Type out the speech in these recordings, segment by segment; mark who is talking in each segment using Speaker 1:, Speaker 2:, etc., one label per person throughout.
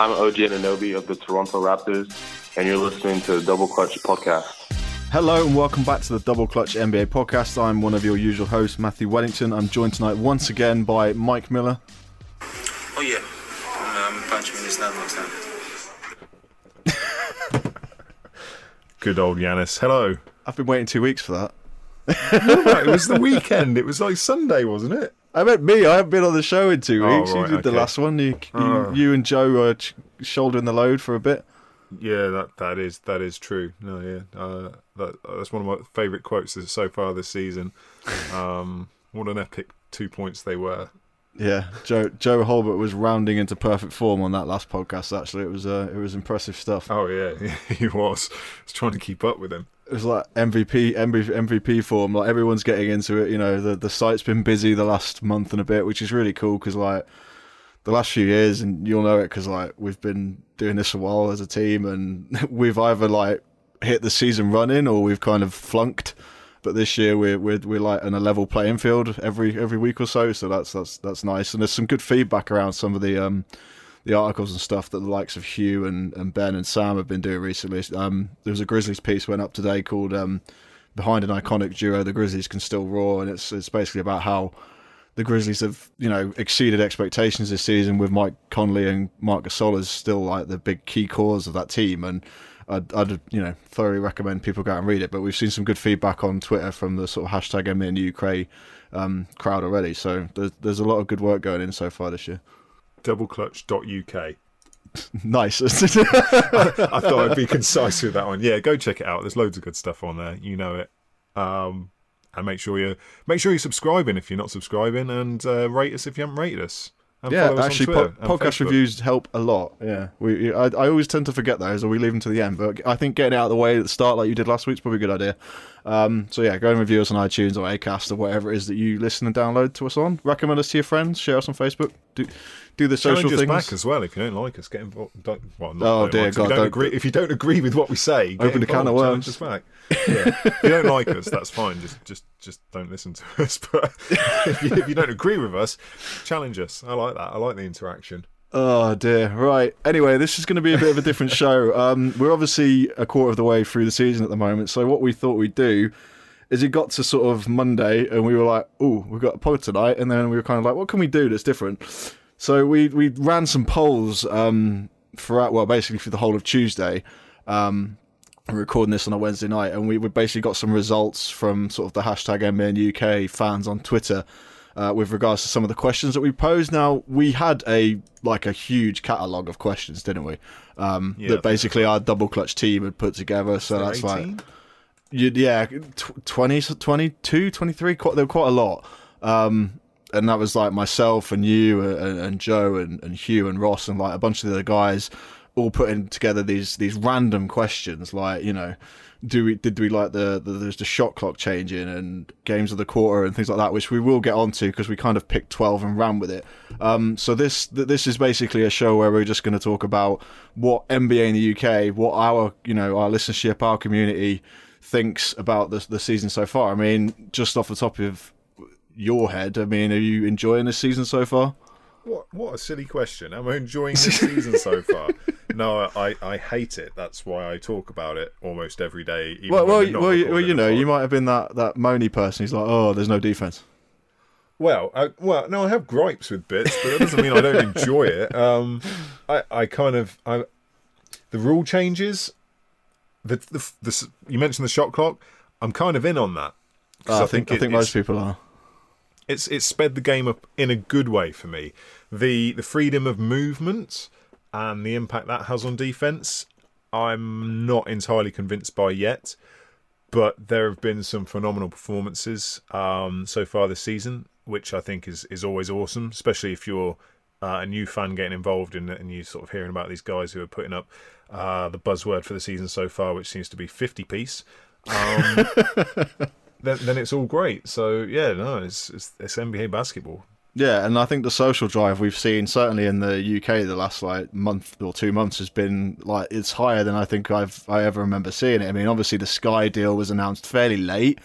Speaker 1: I'm OG Anunoby of the Toronto Raptors, and you're listening to the Double Clutch Podcast.
Speaker 2: Hello and welcome back to the Double Clutch NBA podcast. I'm one of your usual hosts, Matthew Wellington. I'm joined tonight once again by Mike Miller.
Speaker 3: Oh yeah, I'm, I'm punching in the snap next time.
Speaker 4: Good old Giannis. Hello.
Speaker 2: I've been waiting two weeks for that.
Speaker 4: it was the weekend. It was like Sunday, wasn't it?
Speaker 2: I meant me. I haven't been on the show in two weeks. you
Speaker 4: right,
Speaker 2: did the last one. You, you,
Speaker 4: Oh.
Speaker 2: you and Joe were ch- shouldering the load for a bit.
Speaker 4: Yeah, that that is that is true. No, yeah, uh, that that's one of my favourite quotes so far this season. Um, what an epic two points they were.
Speaker 2: Yeah, Joe Joe Holbert was rounding into perfect form on that last podcast. Actually, it was uh, it was impressive stuff.
Speaker 4: Oh yeah, he was. I was trying to keep up with him.
Speaker 2: It was like MVP MVP MVP form. Like everyone's getting into it. You know, the the site's been busy the last month and a bit, which is really cool because like the last few years, and you'll know it because like we've been doing this a while as a team, and we've either like hit the season running or we've kind of flunked. But this year we're we're we're like on a level playing field every every week or so, so that's that's that's nice. And there's some good feedback around some of the um the articles and stuff that the likes of Hugh and, and Ben and Sam have been doing recently. Um, there was a Grizzlies piece went up today called um, "Behind an Iconic Duo: The Grizzlies Can Still Roar," and it's it's basically about how the Grizzlies have you know exceeded expectations this season with Mike Conley and Marc Gasol as still like the big key cores of that team and. I'd, I'd you know thoroughly recommend people go out and read it. But we've seen some good feedback on Twitter from the sort of hashtag MNU Cray um, crowd already. So there's there's a lot of good work going in so far this year.
Speaker 4: Doubleclutch.uk.
Speaker 2: Nice.
Speaker 4: I thought I'd be concise with that one. Yeah, go check it out. There's loads of good stuff on there. You know it. Um, and make sure you make sure you're subscribing if you're not subscribing, and uh, rate us if you haven't rated us. And
Speaker 2: Yeah,
Speaker 4: follow us
Speaker 2: actually,
Speaker 4: Twitter
Speaker 2: po- podcast
Speaker 4: Facebook.
Speaker 2: reviews help a lot. Yeah, we. I, I always tend to forget those, or we leave them to the end. But I think getting it out of the way at the start, like you did last week, is probably a good idea. Um, so yeah, go and review us on iTunes or Acast or whatever it is that you listen and download to us on. Recommend us to your friends. Share us on Facebook. Do do the social
Speaker 4: Challenge us
Speaker 2: things.
Speaker 4: back as well if you don't like us. Get involved. Don't, well, not
Speaker 2: Oh,
Speaker 4: don't
Speaker 2: dear
Speaker 4: like.
Speaker 2: God,
Speaker 4: If you don't,
Speaker 2: don't-
Speaker 4: agree, if you don't agree with what we say, get
Speaker 2: Open a can of worms.
Speaker 4: Challenge us back. Yeah. if you don't like us, that's fine. Just, just, just don't listen to us. But if you, if you don't agree with us, challenge us. I like that. I like the interaction.
Speaker 2: Oh dear. Right. Anyway, this is going to be a bit of a different show. Um, we're obviously a quarter of the way through the season at the moment. So what we thought we'd do is it got to sort of Monday, and we were like, "Oh, we've got a pod tonight," and then we were kind of like, "What can we do that's different?" So we we ran some polls um, throughout, well, basically for the whole of Tuesday. Um, recording this on a Wednesday night, and we, we basically got some results from sort of the hashtag MN UK fans on Twitter uh, with regards to some of the questions that we posed. Now we had a like a huge catalogue of questions, didn't we? Um,
Speaker 4: Yeah,
Speaker 2: that basically our double clutch team had put together. So that's like
Speaker 4: 18?
Speaker 2: you, yeah, tw- 20, 22, 23, quite, there were quite a lot. Um, and that was like myself and you and, and Joe and, and Hugh and Ross and like a bunch of the other guys all putting together these these random questions like, you know, do we did we like the, the there's the shot clock changing and games of the quarter and things like that, which we will get onto because we kind of picked twelve and ran with it. Um, so this th- this is basically a show where we're just going to talk about what NBA in the UK, what our you know our listenership, our community thinks about the the season so far. I mean, just off the top of your head, I mean, are you enjoying this season so far?
Speaker 4: What what a silly question. Am I enjoying this season so far? No, I, I hate it. That's why I talk about it almost every day. Even
Speaker 2: Well, well, you- well, you, well, you know, you might have been that that moany person. He's like, oh, there's no defense.
Speaker 4: Well, I, well, no, I have gripes with bits, but that doesn't mean I don't enjoy it. Um, I, I kind of, I, the rule changes. The, the, the, you mentioned the shot clock. I'm kind of in on that. 'Cause
Speaker 2: I think I
Speaker 4: it-
Speaker 2: think most people are.
Speaker 4: It's it's sped the game up in a good way for me. The the freedom of movement and the impact that has on defense, I'm not entirely convinced by yet. But there have been some phenomenal performances um, so far this season, which I think is is always awesome, especially if you're uh, a new fan getting involved in it and you sort of hearing about these guys who are putting up uh, the buzzword for the season so far, which seems to be 50 piece. Um, then, then it's all great. So yeah, no, it's it's, it's NBA basketball.
Speaker 2: Yeah, and I think the social drive we've seen certainly in the UK the last like month or two months has been like it's higher than I think I've I ever remember seeing it. I mean, obviously the Sky deal was announced fairly late,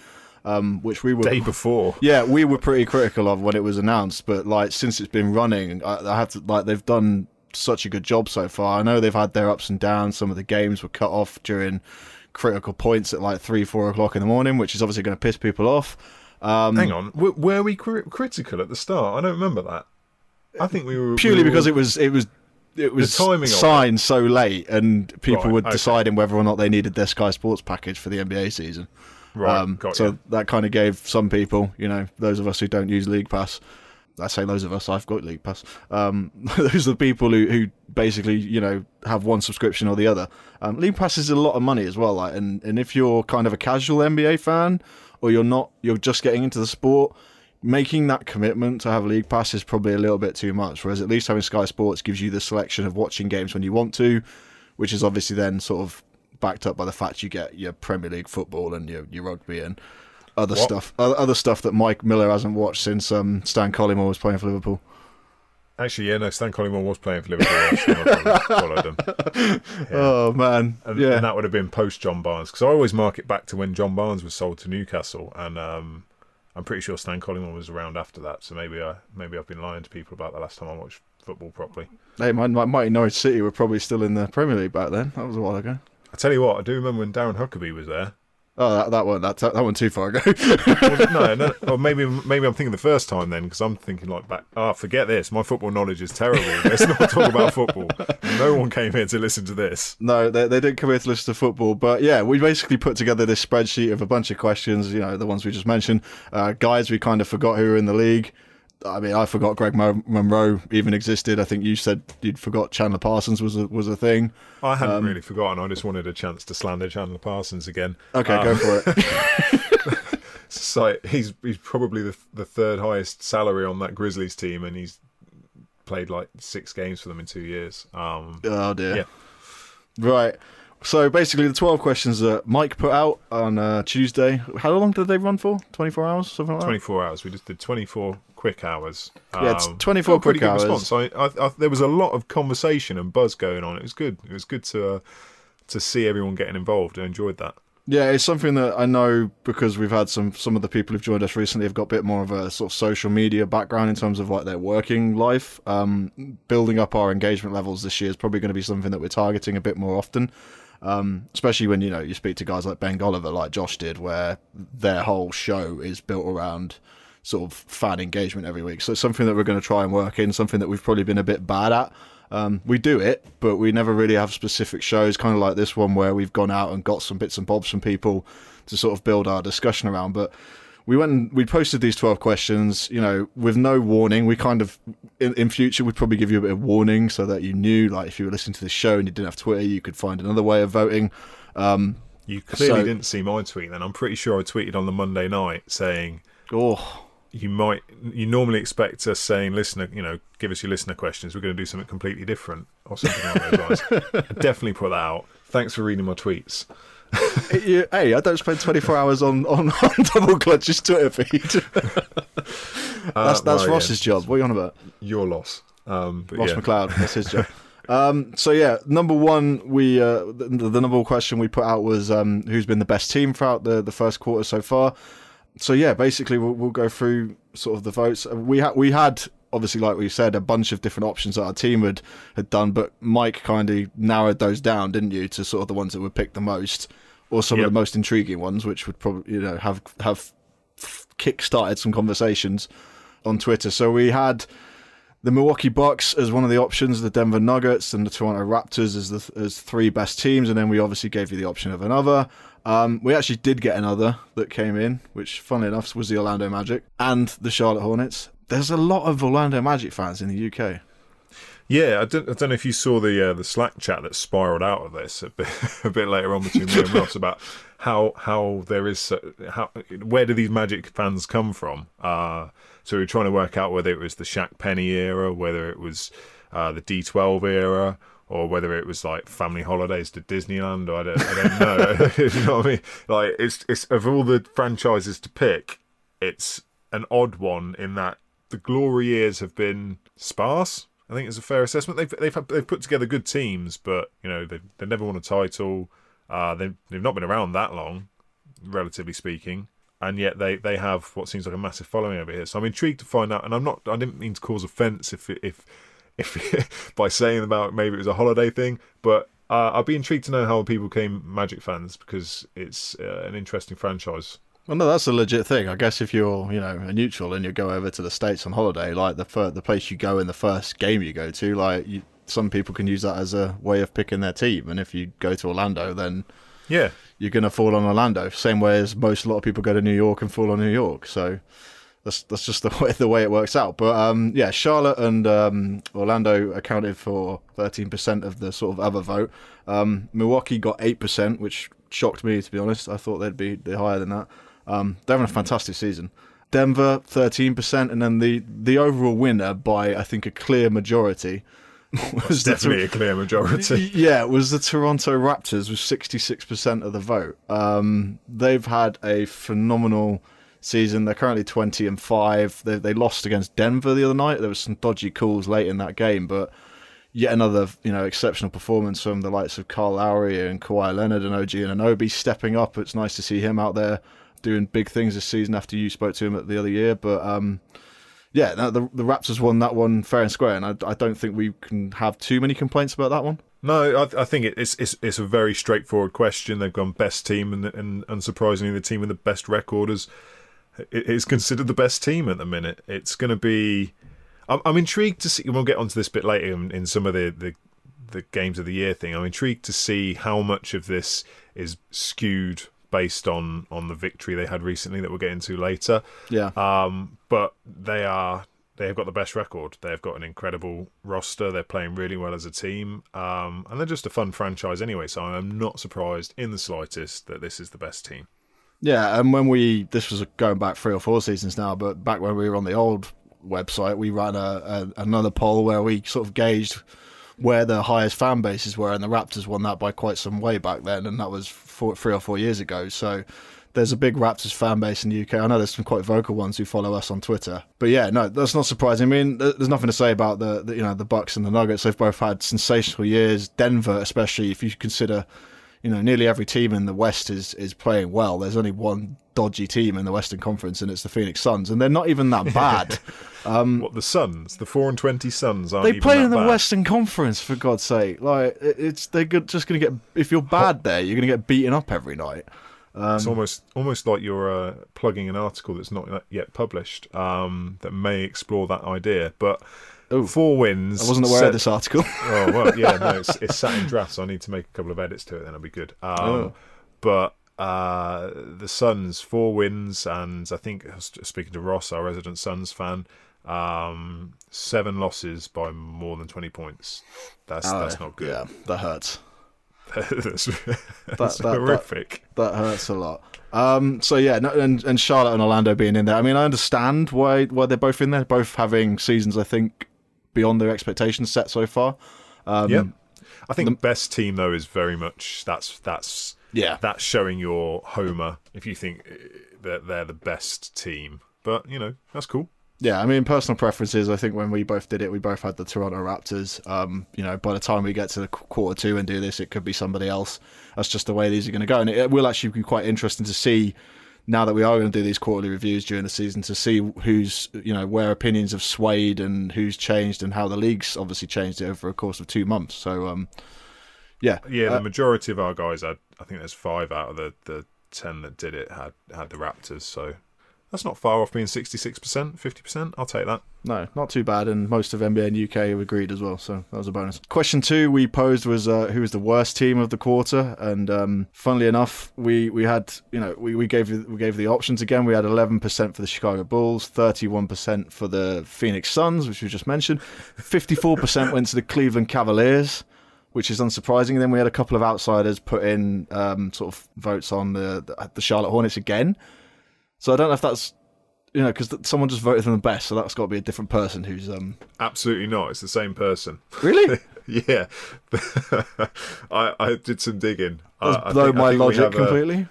Speaker 2: um, which we were
Speaker 4: Day before,
Speaker 2: yeah, we were pretty critical of when it was announced, but like since it's been running, I, I have to like they've done such a good job so far. I know they've had their ups and downs. Some of the games were cut off during critical points at like three, four o'clock in the morning, which is obviously going to piss people off. Um,
Speaker 4: Hang on, w- were we cri- critical at the start? I don't remember that. I think we were
Speaker 2: purely
Speaker 4: we were-
Speaker 2: because it was it was it was
Speaker 4: timing of it.
Speaker 2: signed so late, and people
Speaker 4: Right,
Speaker 2: were
Speaker 4: okay.
Speaker 2: deciding whether or not they needed their Sky Sports package for the NBA season.
Speaker 4: right.
Speaker 2: Um, so
Speaker 4: you.
Speaker 2: that kind of gave some people, you know, those of us who don't use League Pass. I say those of us. I've got League Pass. Um, those are the people who, who basically, you know, have one subscription or the other. Um, League Pass is a lot of money as well. Like, and and if you're kind of a casual NBA fan, or you're not, you're just getting into the sport. Making that commitment to have League Pass is probably a little bit too much. Whereas at least having Sky Sports gives you the selection of watching games when you want to, which is obviously then sort of backed up by the fact you get your Premier League football and your, your rugby and other
Speaker 4: What?
Speaker 2: stuff, other, other stuff that Mike Miller hasn't watched since um, Stan Collymore was playing for Liverpool.
Speaker 4: Actually, yeah, no, Stan Collymore was playing for Liverpool. I followed- him.
Speaker 2: Oh man,
Speaker 4: And,
Speaker 2: yeah,
Speaker 4: and that would have been post John Barnes because I always mark it back to when John Barnes was sold to Newcastle, and um, I'm pretty sure Stan Collymore was around after that. So maybe I maybe I've been lying to people about the last time I watched football properly.
Speaker 2: hey, my, my mighty Norwich City were probably still in the Premier League back then. That was a while ago.
Speaker 4: I tell you what, I do remember when Darren Huckerby was there.
Speaker 2: Oh, that that one, that that one too far ago.
Speaker 4: It- no, no, or maybe maybe I'm thinking the first time then because I'm thinking like back. Ah, forget this. My football knowledge is terrible. Let's not talk about football. No one came here to listen to this.
Speaker 2: No, they, they didn't come here to listen to football. But yeah, we basically put together this spreadsheet of a bunch of questions, you know, the ones we just mentioned. Uh, guys we kind of forgot who were in the league. I mean, I forgot Greg Mo- Monroe even existed. I think you said you'd forgot Chandler Parsons was a, was a thing.
Speaker 4: I hadn't really forgotten. I just wanted a chance to slander Chandler Parsons again.
Speaker 2: Okay,
Speaker 4: Um,
Speaker 2: go for it.
Speaker 4: So he's he's probably the the third highest salary on that Grizzlies team, and he's played like six games for them in two years. Um,
Speaker 2: oh dear.
Speaker 4: Yeah.
Speaker 2: Right. So basically, the 12 questions that Mike put out on uh, Tuesday. How long did they run for? 24 hours? Something like that?
Speaker 4: 24 hours. We just did 24 quick hours.
Speaker 2: Yeah, it's
Speaker 4: Um,
Speaker 2: 24
Speaker 4: got pretty
Speaker 2: quick
Speaker 4: good
Speaker 2: hours.
Speaker 4: response. I, I, I, there was a lot of conversation and buzz going on. It was good. It was good to uh, to see everyone getting involved. I enjoyed that.
Speaker 2: Yeah, it's something that I know because we've had some some of the people who've joined us recently have got a bit more of a sort of social media background in terms of like their working life. Um, building up our engagement levels this year is probably going to be something that we're targeting a bit more often. Um, especially when you know you speak to guys like Ben Golliver, like Josh did, where their whole show is built around sort of fan engagement every week. So it's something that we're going to try and work in. Something that we've probably been a bit bad at. Um, we do it, but we never really have specific shows, kind of like this one where we've gone out and got some bits and bobs from people to sort of build our discussion around. But we went and we posted these 12 questions, you know, with no warning. We kind of, in, in future, we'd probably give you a bit of warning so that you knew, like, if you were listening to the show and you didn't have Twitter, you could find another way of voting. Um,
Speaker 4: You clearly
Speaker 2: So-
Speaker 4: didn't see my tweet then. I'm pretty sure I tweeted on the Monday night saying
Speaker 2: oh,
Speaker 4: you might you normally expect us saying listener you know give us your listener questions we're going to do something completely different or something along those lines definitely put that out thanks for reading my tweets
Speaker 2: yeah, hey, I don't spend 24 hours on, on, on Double Clutch's Twitter feed. that's that's
Speaker 4: well, yeah.
Speaker 2: Ross's job. What are you on about?
Speaker 4: your loss um but
Speaker 2: Ross
Speaker 4: yeah
Speaker 2: McLeod. That's his job. Um, so yeah, number one, we uh, the, the number one question we put out was um, who's been the best team throughout the, the first quarter so far. So yeah, basically we'll, we'll go through sort of the votes. Uh, We had we had obviously like we said a bunch of different options that our team had had done, but Mike kind of narrowed those down, didn't you, to sort of the ones that would pick the most, or some
Speaker 4: Yep.
Speaker 2: of the most intriguing ones, which would probably you know have have kick-started some conversations on Twitter. So we had the Milwaukee Bucks as one of the options, the Denver Nuggets and the Toronto Raptors as the as three best teams, and then we obviously gave you the option of another. Um, we actually did get another that came in, which, funnily enough, was the Orlando Magic and the Charlotte Hornets. There's a lot of Orlando Magic fans in the UK.
Speaker 4: yeah I don't, I don't know if you saw the uh, the slack chat that spiraled out of this a bit, a bit later on between me and Ross about how how there is how where do these magic fans come from uh so we were trying to work out whether it was the Shaq Penny era whether it was uh, the D12 era or whether it was like family holidays to Disneyland. Or I don't, I don't know. you know what I mean? Like it's it's of all the franchises to pick, it's an odd one in that the glory years have been sparse. I think it's a fair assessment. They've they've they've put together good teams, but you know they they never won a title. Uh, they've they've not been around that long, relatively speaking, and yet they, they have what seems like a massive following over here. So I'm intrigued to find out. And I'm not I didn't mean to cause offence if if if by saying about maybe it was a holiday thing, but uh, I'd be intrigued to know how people became Magic fans because it's uh, an interesting franchise.
Speaker 2: Well, no, that's a legit thing. I guess if you're, you know, a neutral and you go over to the states on holiday, like the fir- the place you go in the first game you go to, like you, some people can use that as a way of picking their team. And if you go to Orlando, then
Speaker 4: Yeah,
Speaker 2: you're going to fall on Orlando, same way as most a lot of people go to New York and fall on New York. So that's that's just the way the way it works out. But um, yeah, Charlotte and um, Orlando accounted for 13% of the sort of other vote. Um, Milwaukee got 8%, which shocked me to be honest. I thought they'd be higher than that. Um, they're having a fantastic season. Denver 13%, and then the the overall winner by I think a clear majority was the
Speaker 4: definitely a clear majority.
Speaker 2: yeah, it was the Toronto Raptors with 66% of the vote. Um, they've had a phenomenal season. They're currently 20 and 5. They, they lost against Denver the other night. There was some dodgy calls late in that game, but yet another, you know, exceptional performance from the likes of Kyle Lowry and Kawhi Leonard and OG Anunoby stepping up. It's nice to see him out there doing big things this season after you spoke to him at the other year, but um yeah, the the Raptors won that one fair and square, and I, I don't think we can have too many complaints about that one.
Speaker 4: No, I, I think it's, it's it's a very straightforward question. They've gone best team, and, and unsurprisingly, the team with the best record it is considered the best team at the minute. It's going to be. I'm, I'm intrigued to see. We'll get onto this bit later in, in some of the, the the games of the year thing. I'm intrigued to see how much of this is skewed based on on the victory they had recently that we'll get into later.
Speaker 2: Yeah,
Speaker 4: Um, but they are they have got the best record. They've got an incredible roster. They're playing really well as a team, um, and they're just a fun franchise anyway. So I'm not surprised in the slightest that this is the best team.
Speaker 2: Yeah, and when we this was going back three or four seasons now, but back when we were on the old website, we ran a, a another poll where we sort of gauged where the highest fan bases were, and the Raptors won that by quite some way back then, and that was four, three or four years ago. So there's a big Raptors fan base in the UK. I know there's some quite vocal ones who follow us on Twitter, but yeah, no, that's not surprising. I mean, there's nothing to say about the, the you know the Bucks and the Nuggets. They've both had sensational years. Denver, especially if you consider you know, nearly every team in the West is is playing well. There's only one dodgy team in the Western Conference, and it's the Phoenix Suns, and they're not even that bad.
Speaker 4: what the Suns, the four and twenty Suns, aren't
Speaker 2: they play in the
Speaker 4: bad.
Speaker 2: Western Conference, for God's sake. Like it's they're good, just going to get if you're bad there, you're going to get beaten up every night.
Speaker 4: it's almost almost like you're uh, plugging an article that's not yet published um, that may explore that idea. But
Speaker 2: Ooh.
Speaker 4: four wins.
Speaker 2: I wasn't aware
Speaker 4: set-
Speaker 2: of this article.
Speaker 4: Oh well, yeah, no, it's, it's sat in draft, so I need to make a couple of edits to it. Then it'll be good. Um,
Speaker 2: Oh.
Speaker 4: But uh, the Suns four wins, and I think speaking to Ross, our resident Suns fan, um, seven losses by more than twenty points. That's that's not good.
Speaker 2: Yeah, that hurts.
Speaker 4: that's that's
Speaker 2: that- that-
Speaker 4: horrific.
Speaker 2: That hurts a lot. Um, so yeah, no, and, and Charlotte and Orlando being in there. I mean, I understand why why they're both in there. Both having seasons, I think, beyond their expectations set so far. Um,
Speaker 4: yeah, I think the best team though is very much that's that's
Speaker 2: Yeah.
Speaker 4: that's showing your homer if you think uh, that they're the best team. But you know that's cool.
Speaker 2: Yeah, I mean, personal preferences. I think when we both did it, we both had the Toronto Raptors. Um, you know, by the time we get to the quarter two and do this, it could be somebody else. That's just the way these are going to go, and it, it will actually be quite interesting to see now that we are going to do these quarterly reviews during the season to see who's you know where opinions have swayed and who's changed and how the league's obviously changed it over a course of two months. So, um, yeah,
Speaker 4: Yeah,
Speaker 2: Uh,
Speaker 4: the majority of our guys had. I think there's five out of the, the ten that did it had had the Raptors. So that's not far off being sixty six percent, fifty percent. I'll take that.
Speaker 2: No, not too bad, and most of NBA and UK have agreed as well, so that was a bonus. Question two we posed was uh, who was the worst team of the quarter, and um, funnily enough, we, we had you know we, we gave we gave the options again. We had eleven percent for the Chicago Bulls, thirty one percent for the Phoenix Suns, which we just mentioned, fifty four percent went to the Cleveland Cavaliers. Which is unsurprising. Then we had a couple of outsiders put in um, sort of votes on the the Charlotte Hornets again. So I don't know if that's you know because someone just voted them the best, so that's got to be a different person who's um
Speaker 4: Absolutely not. It's the same person.
Speaker 2: really
Speaker 4: yeah, I I did some digging.
Speaker 2: Does
Speaker 4: I,
Speaker 2: blow
Speaker 4: I
Speaker 2: my
Speaker 4: think we
Speaker 2: logic
Speaker 4: have a-
Speaker 2: completely.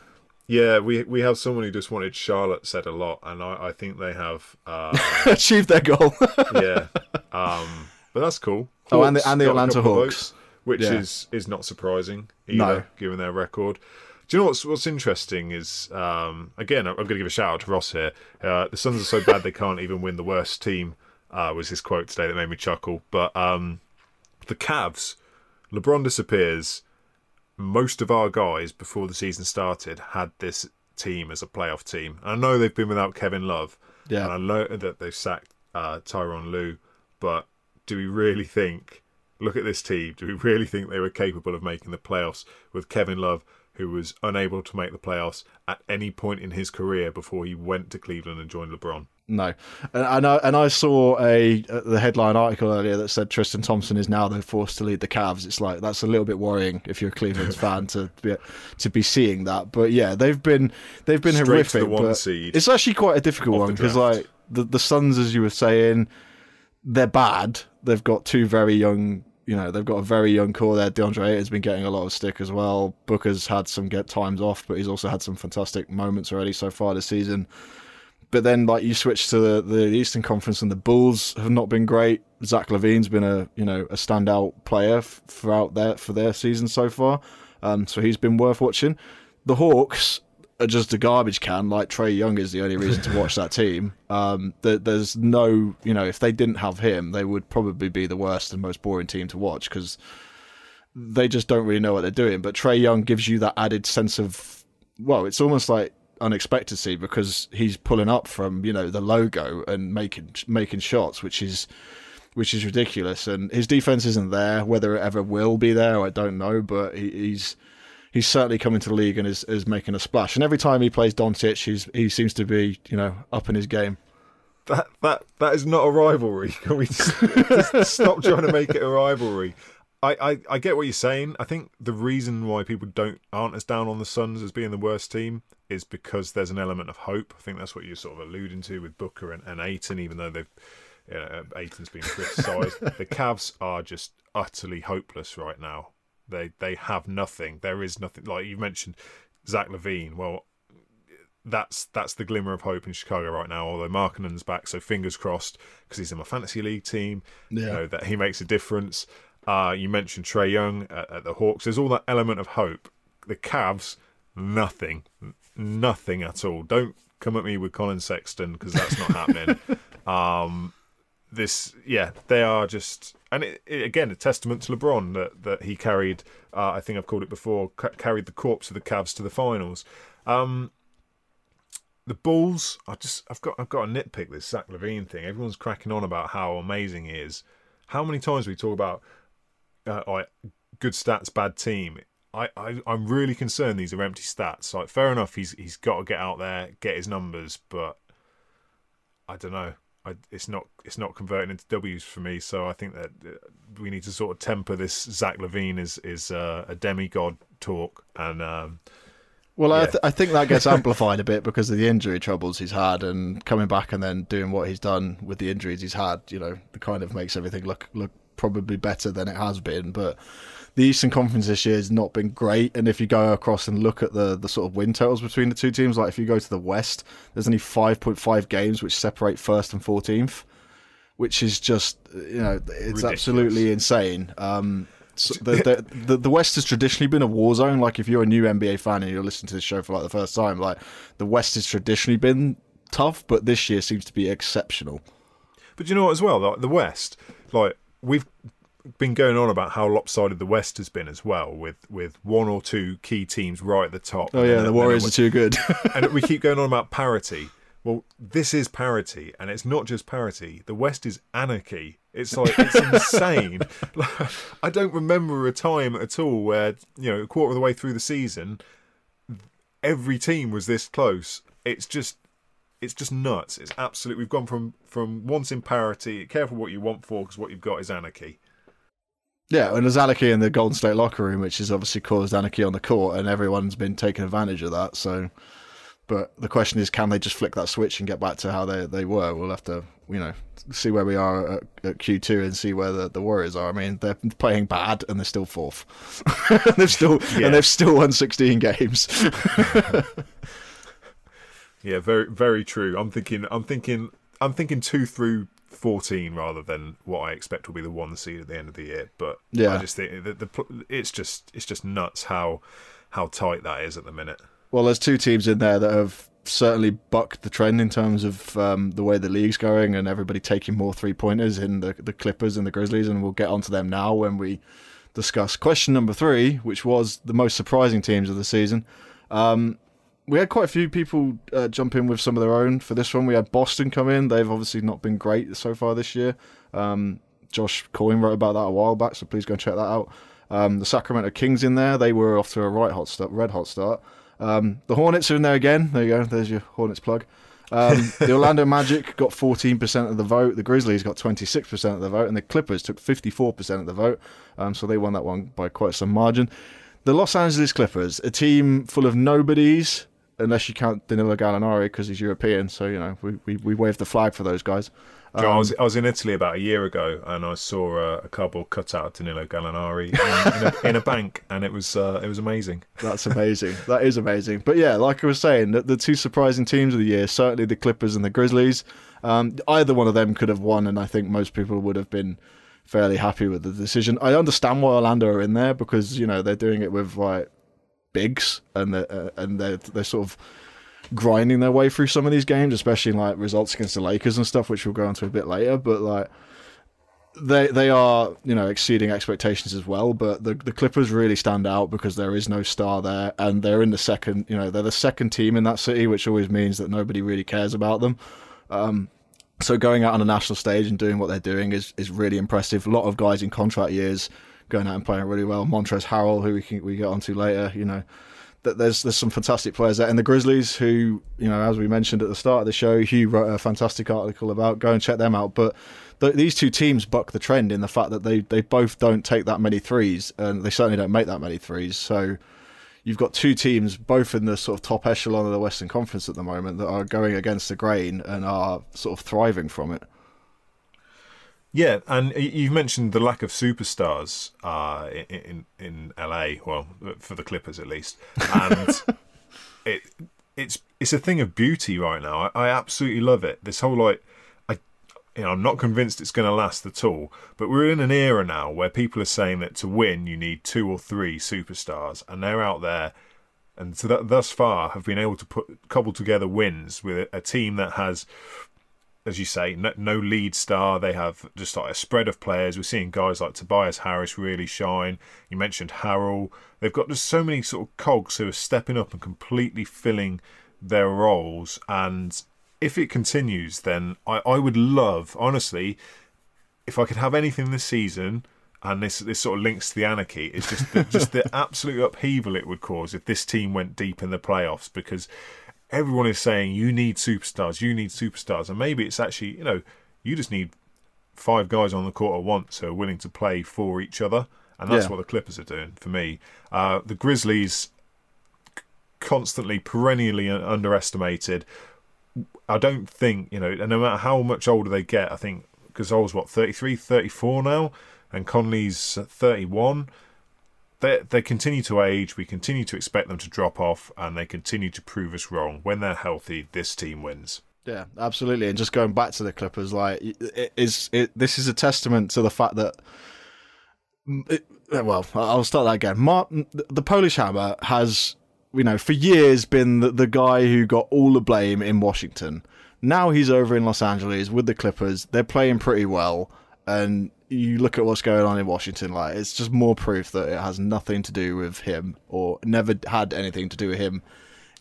Speaker 4: yeah, we we have someone who just wanted Charlotte said a lot, and I, I think they have. Uh,
Speaker 2: Achieved their goal.
Speaker 4: yeah, um, but that's cool.
Speaker 2: Oh, and the- and the Atlanta Hawks.
Speaker 4: votes, which
Speaker 2: Yeah.
Speaker 4: is is not surprising either,
Speaker 2: No.
Speaker 4: given their record. Do you know what's what's interesting is um, again I'm going to give a shout out to Ross here. Uh, the Suns are so bad they can't even win the worst team Uh, was his quote today that made me chuckle. But um, the Cavs, LeBron disappears. Most of our guys before the season started had this team as a playoff team. I know they've been without Kevin Love,
Speaker 2: Yeah.
Speaker 4: and I know that they've sacked uh, Tyronn Lue, but do we really think? Look at this team. Do we really think they were capable of making the playoffs with Kevin Love, who was unable to make the playoffs at any point in his career before he went to Cleveland and joined LeBron?
Speaker 2: No, and, I and I saw a uh, the headline article earlier that said Tristan Thompson is now the forced to lead the Cavs. It's like that's a little bit worrying if you're a Cleveland fan to be to be seeing that. But yeah, they've been they've been
Speaker 4: Straight to
Speaker 2: horrific.
Speaker 4: the one seed
Speaker 2: it's actually quite a difficult one because like the the Suns, as you were saying, they're bad. They've got two very young. You know, they've got a very young core there. DeAndre Ayton's been getting a lot of stick as well. Booker's had some get times off, but he's also had some fantastic moments already so far this season. But then, like you switch to the, the Eastern Conference, and the Bulls have not been great. Zach LaVine's been a you know a standout player f- throughout their for their season so far, um, so he's been worth watching. The Hawks are just a garbage can. Like Trae Young is the only reason to watch that team. Um, there, there's no you know if they didn't have him, they would probably be the worst and most boring team to watch because they just don't really know what they're doing. But Trae Young gives you that added sense of well, it's almost like unexpectancy because he's pulling up from you know the logo and making making shots, which is which is ridiculous. And his defense isn't there. Whether it ever will be there, I don't know. But he, he's he's certainly coming to the league and is, is making a splash. And every time he plays Doncic, he's he seems to be you know up in his game.
Speaker 4: That that that is not a rivalry. Can we just, just stop trying to make it a rivalry? I, I, I get what you're saying. I think the reason why people don't aren't as down on the Suns as being the worst team is because there's an element of hope. I think that's what you're sort of alluding to with Booker and, and Ayton, even though they've you know, Ayton's been criticised. the Cavs are just utterly hopeless right now. They they have nothing. There is nothing. Like you mentioned, Zach LaVine. Well, that's that's the glimmer of hope in Chicago right now. Although Markkanen's back, so fingers crossed because he's in my fantasy league team. You
Speaker 2: Yeah.
Speaker 4: know that he makes a difference. Uh, you mentioned Trae Young at, at the Hawks. There's all that element of hope. The Cavs, nothing, nothing at all. Don't come at me with Collin Sexton because that's not happening. Um, this, yeah, they are just, and it, it, again, a testament to LeBron that that he carried. Uh, I think I've called it before. Ca- carried the corpse of the Cavs to the finals. Um, the Bulls, I just, I've got, I've got to nitpick this Zach LaVine thing. Everyone's cracking on about how amazing he is. How many times we talk about uh, good stats, bad team? I, I, I'm really concerned these are empty stats. Like, fair enough, he's he's got to get out there, get his numbers, but I don't know. I, it's not it's not converting into W's for me. So I think that uh, we need to sort of temper this. Zach LaVine is is uh, a demigod talk, and um,
Speaker 2: Well, I, th- I think that gets amplified a bit because of the injury troubles he's had, and coming back and then doing what he's done with the injuries he's had. You know, it kind of makes everything look look probably better than it has been. But the Eastern Conference this year has not been great, and if you go across and look at the the sort of win totals between the two teams, like if you go to the West, there's only five point five games which separate first and fourteenth, which is just you know it's
Speaker 4: Ridiculous.
Speaker 2: absolutely insane. Um, so the, the, the the West has traditionally been a war zone. Like if you're a new NBA fan and you're listening to this show for like the first time, like the West has traditionally been tough, but this year seems to be exceptional.
Speaker 4: But you know what, as well, like the West, like we've been going on about how lopsided the West has been as well, with with one or two key teams right at the top.
Speaker 2: Oh yeah,
Speaker 4: then-
Speaker 2: the Warriors are too good.
Speaker 4: and we keep going on about parity. Well, this is parity, and it's not just parity. The West is anarchy. It's like it's insane. Like, I don't remember a time at all where you know a quarter of the way through the season, every team was this close. It's just, it's just nuts. It's absolute. We've gone from from once in parity. Careful what you want for, because what you've got is anarchy.
Speaker 2: Yeah, and there's anarchy in the Golden State locker room, which has obviously caused anarchy on the court, and everyone's been taking advantage of that. So, but the question is, can they just flick that switch and get back to how they they were? We'll have to, you know, see where we are at, at Q2 and see where the, the Warriors are. I mean, they're playing bad and they're still fourth. they've still
Speaker 4: Yeah.
Speaker 2: and they've still won 16 games.
Speaker 4: Yeah, very very true. I'm thinking. I'm thinking. I'm thinking two through fourteen rather than what I expect will be the one seed at the end of the year. But
Speaker 2: Yeah.
Speaker 4: I just think that the it's just it's just nuts how how tight that is at the minute.
Speaker 2: Well, there's two teams in there that have certainly bucked the trend in terms of um, the way the league's going and everybody taking more three pointers in the the Clippers and the Grizzlies, and we'll get onto them now when we discuss question number three, which was the most surprising teams of the season. Um, we had quite a few people uh, jump in with some of their own for this one. We had Boston come in; they've obviously not been great so far this year. Um, Josh Coyne wrote about that a while back, so please go and check that out. Um, the Sacramento Kings in there; they were off to a right hot start, red hot start. Um, the Hornets are in there again. There you go. There's your Hornets plug. Um, the Orlando Magic got 14% of the vote. The Grizzlies got 26% of the vote, and the Clippers took 54% of the vote. Um, so they won that one by quite some margin. The Los Angeles Clippers, a team full of nobodies, unless you count Danilo Gallinari because he's European. So you know we, we we wave the flag for those guys.
Speaker 4: Joe, I, was, I was in Italy about a year ago and I saw a, a cardboard cutout of Danilo Gallinari in, in, a, in, a, bank and it was uh, it was amazing.
Speaker 2: That's amazing. that is amazing. But yeah, like I was saying, the, the, two surprising teams of the year, certainly the Clippers and the Grizzlies. Um, either one of them could have won, and I think most people would have been fairly happy with the decision. I understand why Orlando are in there because you know they're doing it with like bigs and they're, uh, and they're, they're sort of grinding their way through some of these games, especially like results against the Lakers and stuff, which we'll go into a bit later. But like they they are you know exceeding expectations as well. But the the Clippers really stand out because there is no star there, and they're in the second you know they're the second team in that city, which always means that nobody really cares about them. Um, so going out on a national stage and doing what they're doing is is really impressive. A lot of guys in contract years going out and playing really well. Montrezl Harrell, who we can we get onto later, you know that there's there's some fantastic players there, and the Grizzlies, who you know, as we mentioned at the start of the show, Hugh wrote a fantastic article about. Go and check them out. But th- these two teams buck the trend in the fact that they they both don't take that many threes, and they certainly don't make that many threes. So you've got two teams, both in the sort of top echelon of the Western Conference at the moment, that are going against the grain and are sort of thriving from it.
Speaker 4: Yeah, and you've mentioned the lack of superstars uh, in in LA. Well, for the Clippers at least, and it it's it's a thing of beauty right now. I, I absolutely love it. This whole like, I you know, I'm not convinced it's going to last at all. But we're in an era now where people are saying that to win you need two or three superstars, and they're out there. And so that, thus far have been able to put cobble together wins with a, a team that has as you say, no, no, lead star. They have just like a spread of players. We're seeing guys like Tobias Harris really shine. You mentioned Harrell. They've got just so many sort of cogs who are stepping up and completely filling their roles. And if it continues, then I, I would love, honestly, if I could have anything this season. And this this sort of links to the anarchy. It's just the, just the absolute upheaval it would cause if this team went deep in the playoffs because everyone is saying you need superstars, you need superstars, and maybe it's actually you know you just need five guys on the court at once who are willing to play for each other, and that's yeah. what the Clippers are doing for me. Uh, the Grizzlies constantly, perennially underestimated. I don't think you know, and no matter how much older they get, I think was what 33, 34 now, and Conley's 31 they they continue to age. We continue to expect them to drop off, and they continue to prove us wrong. When they're healthy, this team wins.
Speaker 2: Yeah, absolutely. And just going back to the Clippers, like it is it, this is a testament to the fact that. It, well, I'll start that again. Marcin, the Polish Hammer has, you know, for years been the, the guy who got all the blame in Washington. Now he's over in Los Angeles with the Clippers. They're playing pretty well, and you look at what's going on in Washington, like it's just more proof that it has nothing to do with him or never had anything to do with him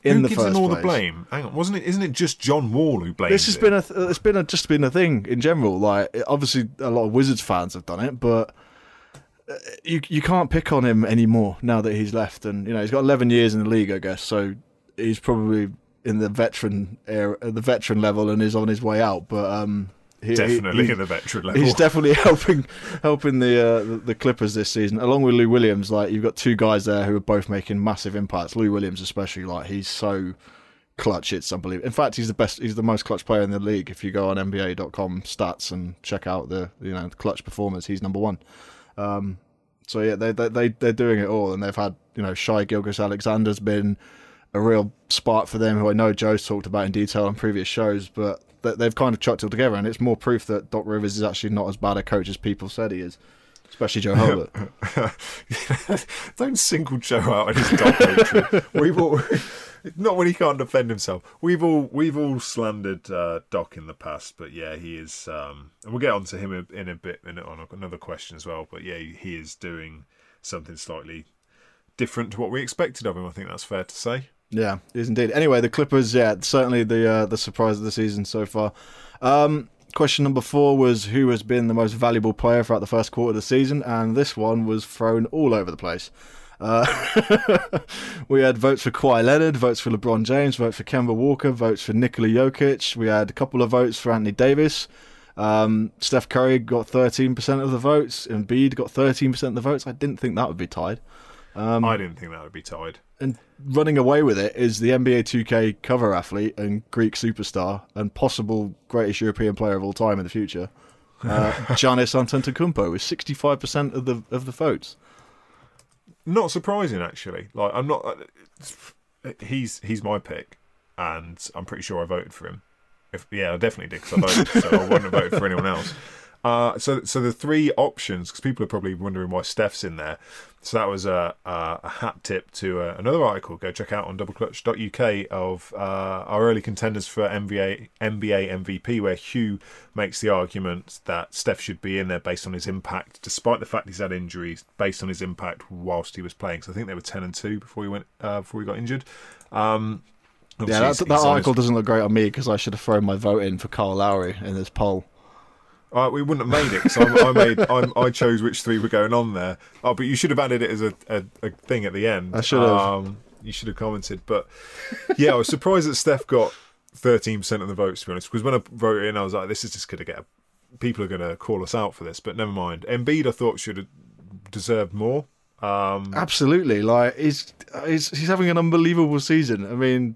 Speaker 2: in
Speaker 4: who
Speaker 2: the
Speaker 4: gives him all
Speaker 2: place.
Speaker 4: the blame? Hang on, wasn't it? Isn't it just John Wall who blames?
Speaker 2: This has
Speaker 4: it?
Speaker 2: been a it's been a, just been a thing in general. Like obviously a lot of Wizards fans have done it, but uh, you you can't pick on him anymore now that he's left, and you know he's got 11 years in the league, I guess. So he's probably in the veteran era, the veteran level, and is on his way out. But um,
Speaker 4: he, definitely he, in the veteran level.
Speaker 2: He's definitely helping helping the, uh, the, the Clippers this season, along with Lou Williams. Like you've got two guys there who are both making massive impacts. Lou Williams, especially, like he's so clutch. It's unbelievable. In fact, he's the best. He's the most clutch player in the league. If you go on NBA.com stats and check out the you know the clutch performers, he's number one. Um, so yeah, they they they they're doing it all, and they've had you know Shai Gilgeous-Alexander's been a real spark for them, who I know Joe's talked about in detail on previous shows, but they've kind of chucked it all together, and it's more proof that Doc Rivers is actually not as bad a coach as people said he is. Especially Joe Holbert.
Speaker 4: Don't single Joe out in his Doc hatred. We've all, Not when he can't defend himself. We've all we've all slandered uh, Doc in the past, but yeah, he is. Um, and we'll get on to him in a bit in, on another question as well. But yeah, he is doing something slightly different to what we expected of him. I think that's fair to say.
Speaker 2: Yeah, it is indeed. Anyway, the Clippers, yeah, certainly the uh, the surprise of the season so far. Um, question number four was who has been the most valuable player throughout the first quarter of the season, and this one was thrown all over the place. Uh, we had votes for Kawhi Leonard, votes for LeBron James, votes for Kemba Walker, votes for Nikola Jokic. We had a couple of votes for Anthony Davis. Um, Steph Curry got 13% of the votes, and Embiid got 13% of the votes. I didn't think that would be tied.
Speaker 4: Um, I didn't think that would be tied.
Speaker 2: And running away with it is the NBA 2K cover athlete and Greek superstar and possible greatest European player of all time in the future, uh, Giannis Antetokounmpo, with 65% of the of the votes.
Speaker 4: Not surprising, actually. Like I'm not. Uh, he's he's my pick, and I'm pretty sure I voted for him. If, yeah, I definitely did because I voted, so I wouldn't have voted for anyone else. Uh, so, so the three options, because people are probably wondering why Steph's in there. So that was a, a, a hat tip to uh, another article. Go check out on doubleclutch.uk of uh, our early contenders for NBA, NBA MVP, where Hugh makes the argument that Steph should be in there based on his impact, despite the fact he's had injuries, based on his impact whilst he was playing. So I think they were ten and two before he went uh, before he got injured. Um,
Speaker 2: yeah, that, that article doesn't look great on me because I should have thrown my vote in for Kyle Lowry in this poll.
Speaker 4: Uh, we wouldn't have made it because I, I, made I, I, chose which three were going on there. Oh, but you should have added it as a, a, a thing at the end.
Speaker 2: I should have. Um,
Speaker 4: you should have commented, but yeah, I was surprised that Steph got thirteen percent of the votes. To be honest, because when I wrote it in, I was like, "This is just going to get people are going to call us out for this." But never mind. Embiid, I thought should have deserved more. Um,
Speaker 2: Absolutely, like he's, he's he's having an unbelievable season. I mean,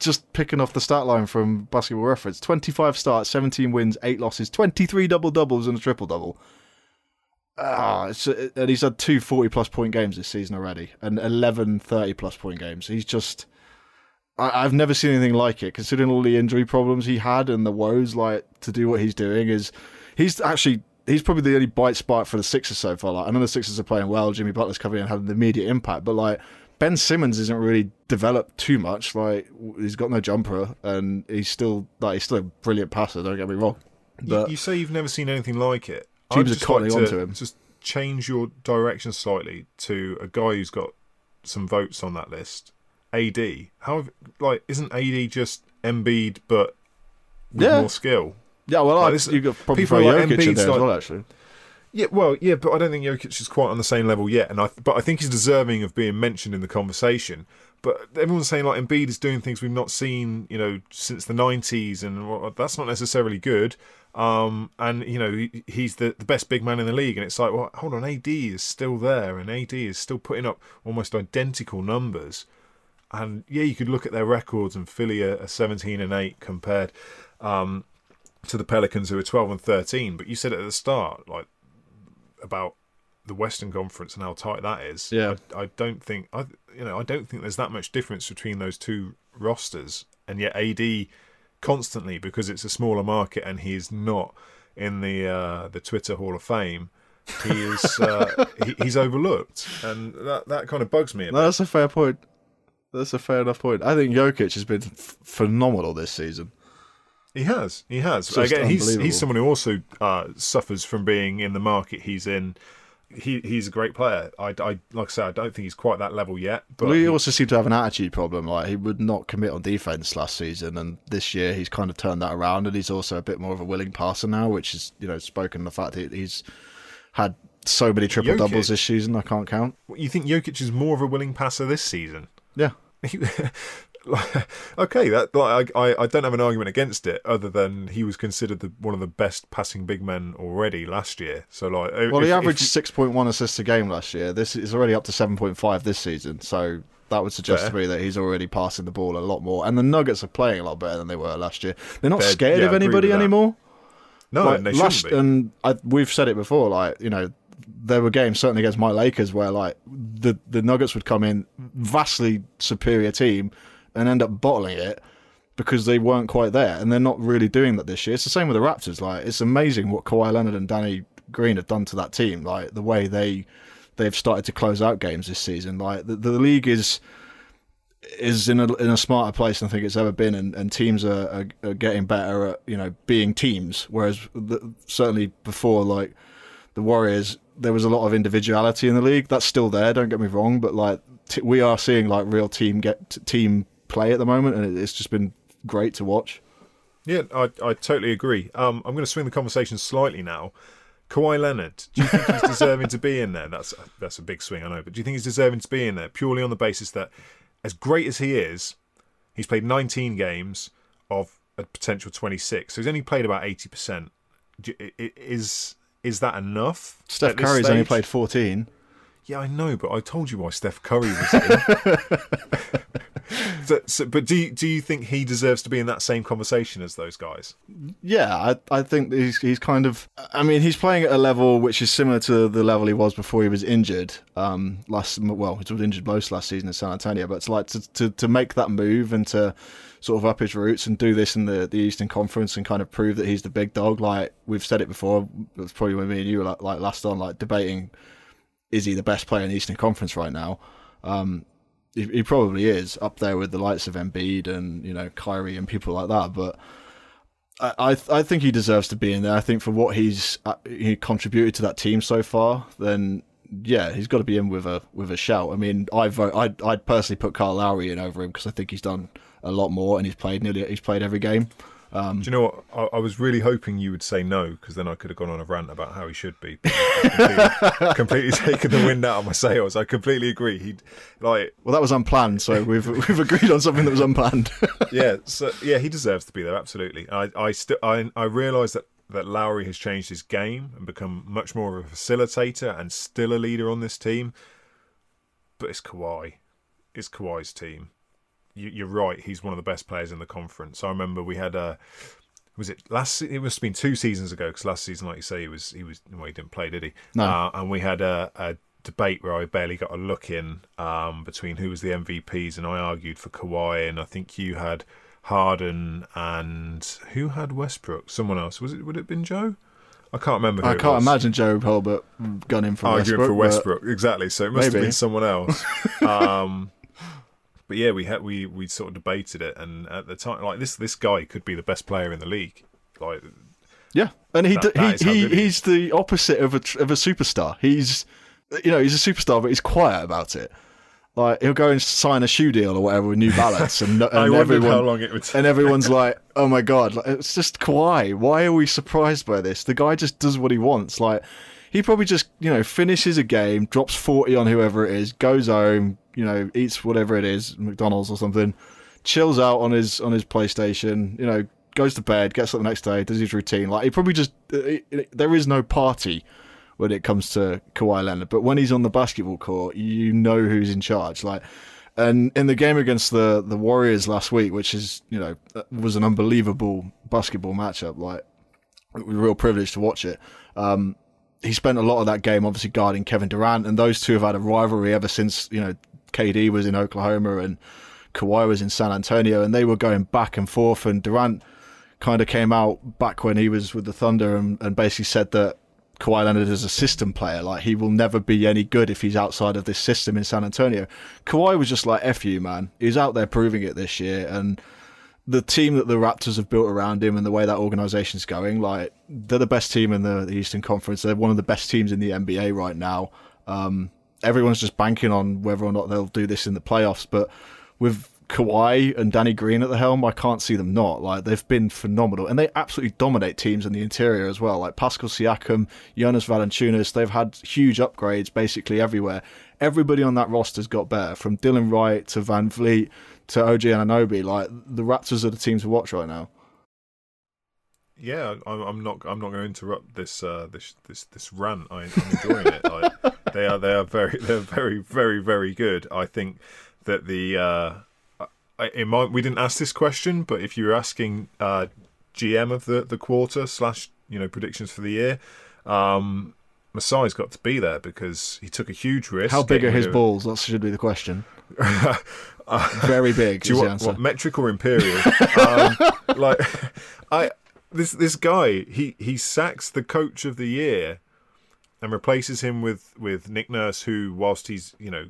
Speaker 2: just picking off the stat line from Basketball Reference 25 starts, 17 wins, 8 losses, 23 double doubles, and a triple double. Ah, and he's had two 40 plus point games this season already, and 11 30 plus point games. He's just. I, have never seen anything like it, considering all the injury problems he had and the woes. Like to do what he's doing is, he's actually he's probably the only bright spot for the Sixers so far. Like I know the Sixers are playing well, Jimmy Butler's coming in and having an immediate impact, but like Ben Simmons isn't really developed too much. Like he's got no jumper, and he's still like he's still a brilliant passer. Don't get me wrong.
Speaker 4: But you, you say you've never seen anything like it.
Speaker 2: Teams are cottoning
Speaker 4: like
Speaker 2: onto him.
Speaker 4: Just change your direction slightly to a guy who's got some votes on that list. AD, how like isn't AD just Embiid but with yeah. more skill?
Speaker 2: Yeah, well, like, I, you've got probably people like Jokic in there like, as well, actually.
Speaker 4: Yeah, well, yeah, but I don't think Jokic is quite on the same level yet, and I but I think he's deserving of being mentioned in the conversation. But everyone's saying like Embiid is doing things we've not seen, you know, since the '90s, and well, that's not necessarily good. Um, and you know he, he's the, the best big man in the league, and it's like, well, hold on, AD is still there, and AD is still putting up almost identical numbers. And yeah, you could look at their records, and Philly are, are 17 and 8 compared um, to the Pelicans, who are 12 and 13. But you said it at the start, like about the Western Conference and how tight that is.
Speaker 2: Yeah,
Speaker 4: I, I, don't think I you know I don't think there's that much difference between those two rosters, and yet AD constantly because it's a smaller market and he's not in the uh, the Twitter Hall of Fame. He is uh, he, he's overlooked, and that that kind of bugs me. A
Speaker 2: no, that's a fair point. That's a fair enough point. I think Jokic has been f- phenomenal this season.
Speaker 4: He has. He has. Again, he's he's someone who also uh, suffers from being in the market he's in. He he's a great player. I, I like I said, I don't think he's quite that level yet. But
Speaker 2: he also seemed to have an attitude problem. Like he would not commit on defense last season, and this year he's kind of turned that around, and he's also a bit more of a willing passer now, which is you know spoken the fact that he's had so many triple Jokic, doubles this season. I can't count.
Speaker 4: You think Jokic is more of a willing passer this season?
Speaker 2: Yeah.
Speaker 4: okay, that like I, I don't have an argument against it, other than he was considered the, one of the best passing big men already last year. So like, oh,
Speaker 2: well, if, he averaged six point one assists a game last year. This is already up to seven point five this season. So that would suggest fair. to me that he's already passing the ball a lot more. And the Nuggets are playing a lot better than they were last year. They're not They're, scared yeah, of anybody anymore.
Speaker 4: No, like, and they last, be.
Speaker 2: And I, we've said it before. Like you know, there were games certainly against my Lakers where like the the Nuggets would come in vastly superior team and end up bottling it because they weren't quite there, and they're not really doing that this year. It's the same with the Raptors. Like it's amazing what Kawhi Leonard and Danny Green have done to that team. Like the way they they've started to close out games this season. Like the, the league is is in a in a smarter place than I think it's ever been, and, and teams are, are, are getting better at you know being teams. Whereas the, certainly before, like the Warriors, there was a lot of individuality in the league. That's still there. Don't get me wrong, but like t- we are seeing like real team get t- team play at the moment, and it's just been great to watch.
Speaker 4: Yeah, I, I totally agree. Um, I'm going to swing the conversation slightly now. Kawhi Leonard, do you think he's deserving to be in there? That's that's a big swing, I know, but do you think he's deserving to be in there purely on the basis that, as great as he is, he's played 19 games of a potential 26, so he's only played about 80 percent. Is is that enough?
Speaker 2: Steph Curry's only played 14.
Speaker 4: Yeah, I know, but I told you why Steph Curry was in. so, so, but do you, do you think he deserves to be in that same conversation as those guys?
Speaker 2: Yeah, I, I think he's he's kind of. I mean, he's playing at a level which is similar to the level he was before he was injured. Um, last well, he was injured most last season in San Antonio, but to like to, to to make that move and to sort of up his roots and do this in the, the Eastern Conference and kind of prove that he's the big dog. Like we've said it before, it's probably when me and you were like, like last on, like debating is he the best player in the Eastern Conference right now? Um, he, probably is up there with the likes of Embiid and you know Kyrie and people like that. But I I, think he deserves to be in there. I think for what he's uh, he contributed to that team so far, then yeah, he's got to be in with a with a shout. I mean, I vote I'd I'd personally put Kyle Lowry in over him because I think he's done a lot more and he's played nearly he's played every game.
Speaker 4: Um, Do you know what? I, I, was really hoping you would say no, because then I could have gone on a rant about how he should be. completely, completely taken the wind out of my sails. I completely agree. He like
Speaker 2: well, that was unplanned, so we've we've agreed on something that was unplanned.
Speaker 4: yeah, so yeah, he deserves to be there. Absolutely. I I still I I realise that that Lowry has changed his game and become much more of a facilitator and still a leader on this team. But it's Kawhi. It's Kawhi's team you, are right. He's one of the best players in the conference. I remember we had a was it last? It must have been two seasons ago because last season, like you say, he was he was well, he didn't play, did he?
Speaker 2: No.
Speaker 4: Uh, and we had a, a, debate where I barely got a look in um, between who was the MVPs, and I argued for Kawhi, and I think you had Harden and who had Westbrook? Someone else was it? Would it have been Joe? I can't remember. I
Speaker 2: can't imagine Joe Holbert gunning for
Speaker 4: arguing
Speaker 2: Westbrook,
Speaker 4: for Westbrook. Exactly. So it must maybe. have been someone else. um, but yeah, we had we we sort of debated it, and at the time, like this this guy could be the best player in the league. Like,
Speaker 2: yeah, and he that, that he, he he's the opposite of a of a superstar. He's you know he's a superstar, but he's quiet about it. Like he'll go and sign a shoe deal or whatever with New Balance, and, and everyone
Speaker 4: how long it would take.
Speaker 2: and everyone's like, "Oh my god, like, it's just Kawhi. Why are we surprised by this? The guy just does what he wants. Like he probably just you know finishes a game, drops forty on whoever it is, goes home, you know, eats whatever it is, McDonald's or something, chills out on his on his PlayStation, you know, goes to bed, gets up the next day, does his routine. Like he probably just uh, there is no party when it comes to Kawhi Leonard, but when he's on the basketball court, you know who's in charge. Like, and in the game against the the Warriors last week, which is you know uh, was an unbelievable basketball matchup. Like, it was a real privilege to watch it. Um, he spent a lot of that game obviously guarding Kevin Durant, and those two have had a rivalry ever since you know KD was in Oklahoma and Kawhi was in San Antonio, and they were going back and forth. And Durant kind of came out back when he was with the Thunder and, and basically said that Kawhi Leonard is a system player. Like he will never be any good if he's outside of this system in San Antonio. Kawhi was just like "f you, man." He's out there proving it this year, and the team that the Raptors have built around him and the way that organization's going, like they're the best team in the, the Eastern Conference. They're one of the best teams in the NBA right now. Um, everyone's just banking on whether or not they'll do this in the playoffs. But with Kawhi and Danny Green at the helm, I can't see them not. Like they've been phenomenal, and they absolutely dominate teams in the interior as well. Like Pascal Siakam, Jonas Valanciunas, they've had huge upgrades basically everywhere. Everybody on that roster's got better, from Delon Wright to VanVleet to OG Anunoby. Like the Raptors are the team to watch right now.
Speaker 4: Yeah, I'm, not. I'm not going to interrupt this. Uh, this this this rant. I, am enjoying it. I, they are they are very they're very very very good. I think that the uh, in my, we didn't ask this question, but if you're asking uh, GM of the the quarter slash you know predictions for the year, um, Masai's got to be there because he took a huge risk.
Speaker 2: How big are his balls? That should be the question. Very big.
Speaker 4: Do you want, what, metric or imperial? um, like, I this this guy he he sacks the coach of the year and replaces him with with Nick Nurse, who, whilst he's you know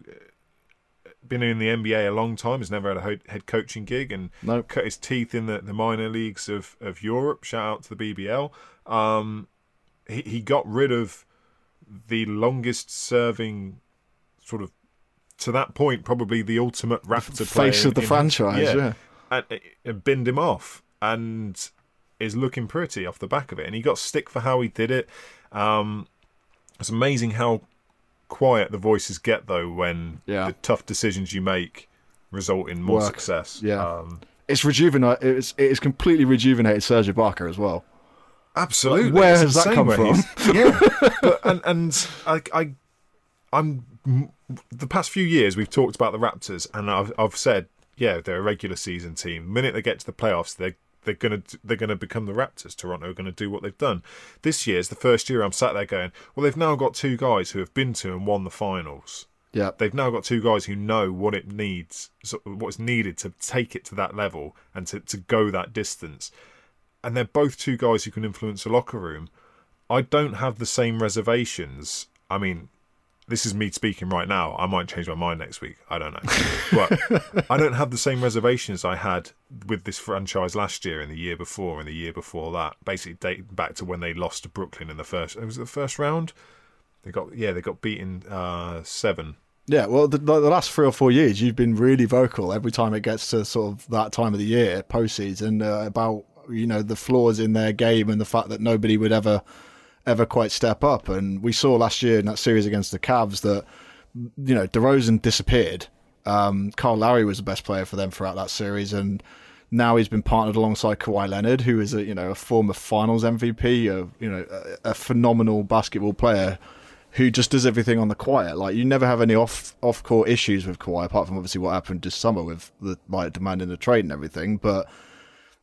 Speaker 4: been in the NBA a long time, has never had a head coaching gig, and
Speaker 2: Nope.
Speaker 4: cut his teeth in the, the minor leagues of, of Europe. Shout out to the BBL. Um, he he got rid of the longest serving sort of to that point probably the ultimate Raptor
Speaker 2: Face of the
Speaker 4: in-
Speaker 2: franchise, yeah.
Speaker 4: and it, it binned him off and is looking pretty off the back of it. And he got stick for how he did it. Um, it's amazing how quiet the voices get though when
Speaker 2: Yeah.
Speaker 4: the tough decisions you make result in more
Speaker 2: Work.
Speaker 4: success.
Speaker 2: Yeah.
Speaker 4: um,
Speaker 2: It's rejuvenate. It's it's completely rejuvenated Serge Ibaka as well.
Speaker 4: absolutely.
Speaker 2: Where
Speaker 4: It's
Speaker 2: has that come from?
Speaker 4: yeah, but, and and I, I I'm the past few years we've talked about the Raptors, and I've I've said yeah they're a regular season team. The minute they get to the playoffs, they they're gonna they're gonna become the Raptors. Toronto are gonna do what they've done. This year's the first year I'm sat there going, well they've now got two guys who have been to and won the finals.
Speaker 2: Yeah,
Speaker 4: They've now got two guys who know what it needs, what's needed to take it to that level and to, to go that distance. And they're both two guys who can influence a locker room. I don't have the same reservations. I mean, this is me speaking right now. I might change my mind next week. I don't know. But I don't have the same reservations I had with this franchise last year and the year before and the year before that. Basically, dating back to when they lost to Brooklyn in the first. It was the first round. They got yeah, they got beaten uh, seven
Speaker 2: yeah. Well, the, the last three or four years, you've been really vocal every time it gets to sort of that time of the year, postseason, uh, about you know the flaws in their game and the fact that nobody would ever ever quite step up. And we saw last year in that series against the Cavs that you know DeRozan disappeared. Um, Kyle Lowry was the best player for them throughout that series, and now he's been partnered alongside Kawhi Leonard, who is a you know a former Finals MVP, a you know a, a phenomenal basketball player who just does everything on the quiet. Like you never have any off off court issues with Kawhi, apart from obviously what happened this summer with the like demanding the trade and everything. But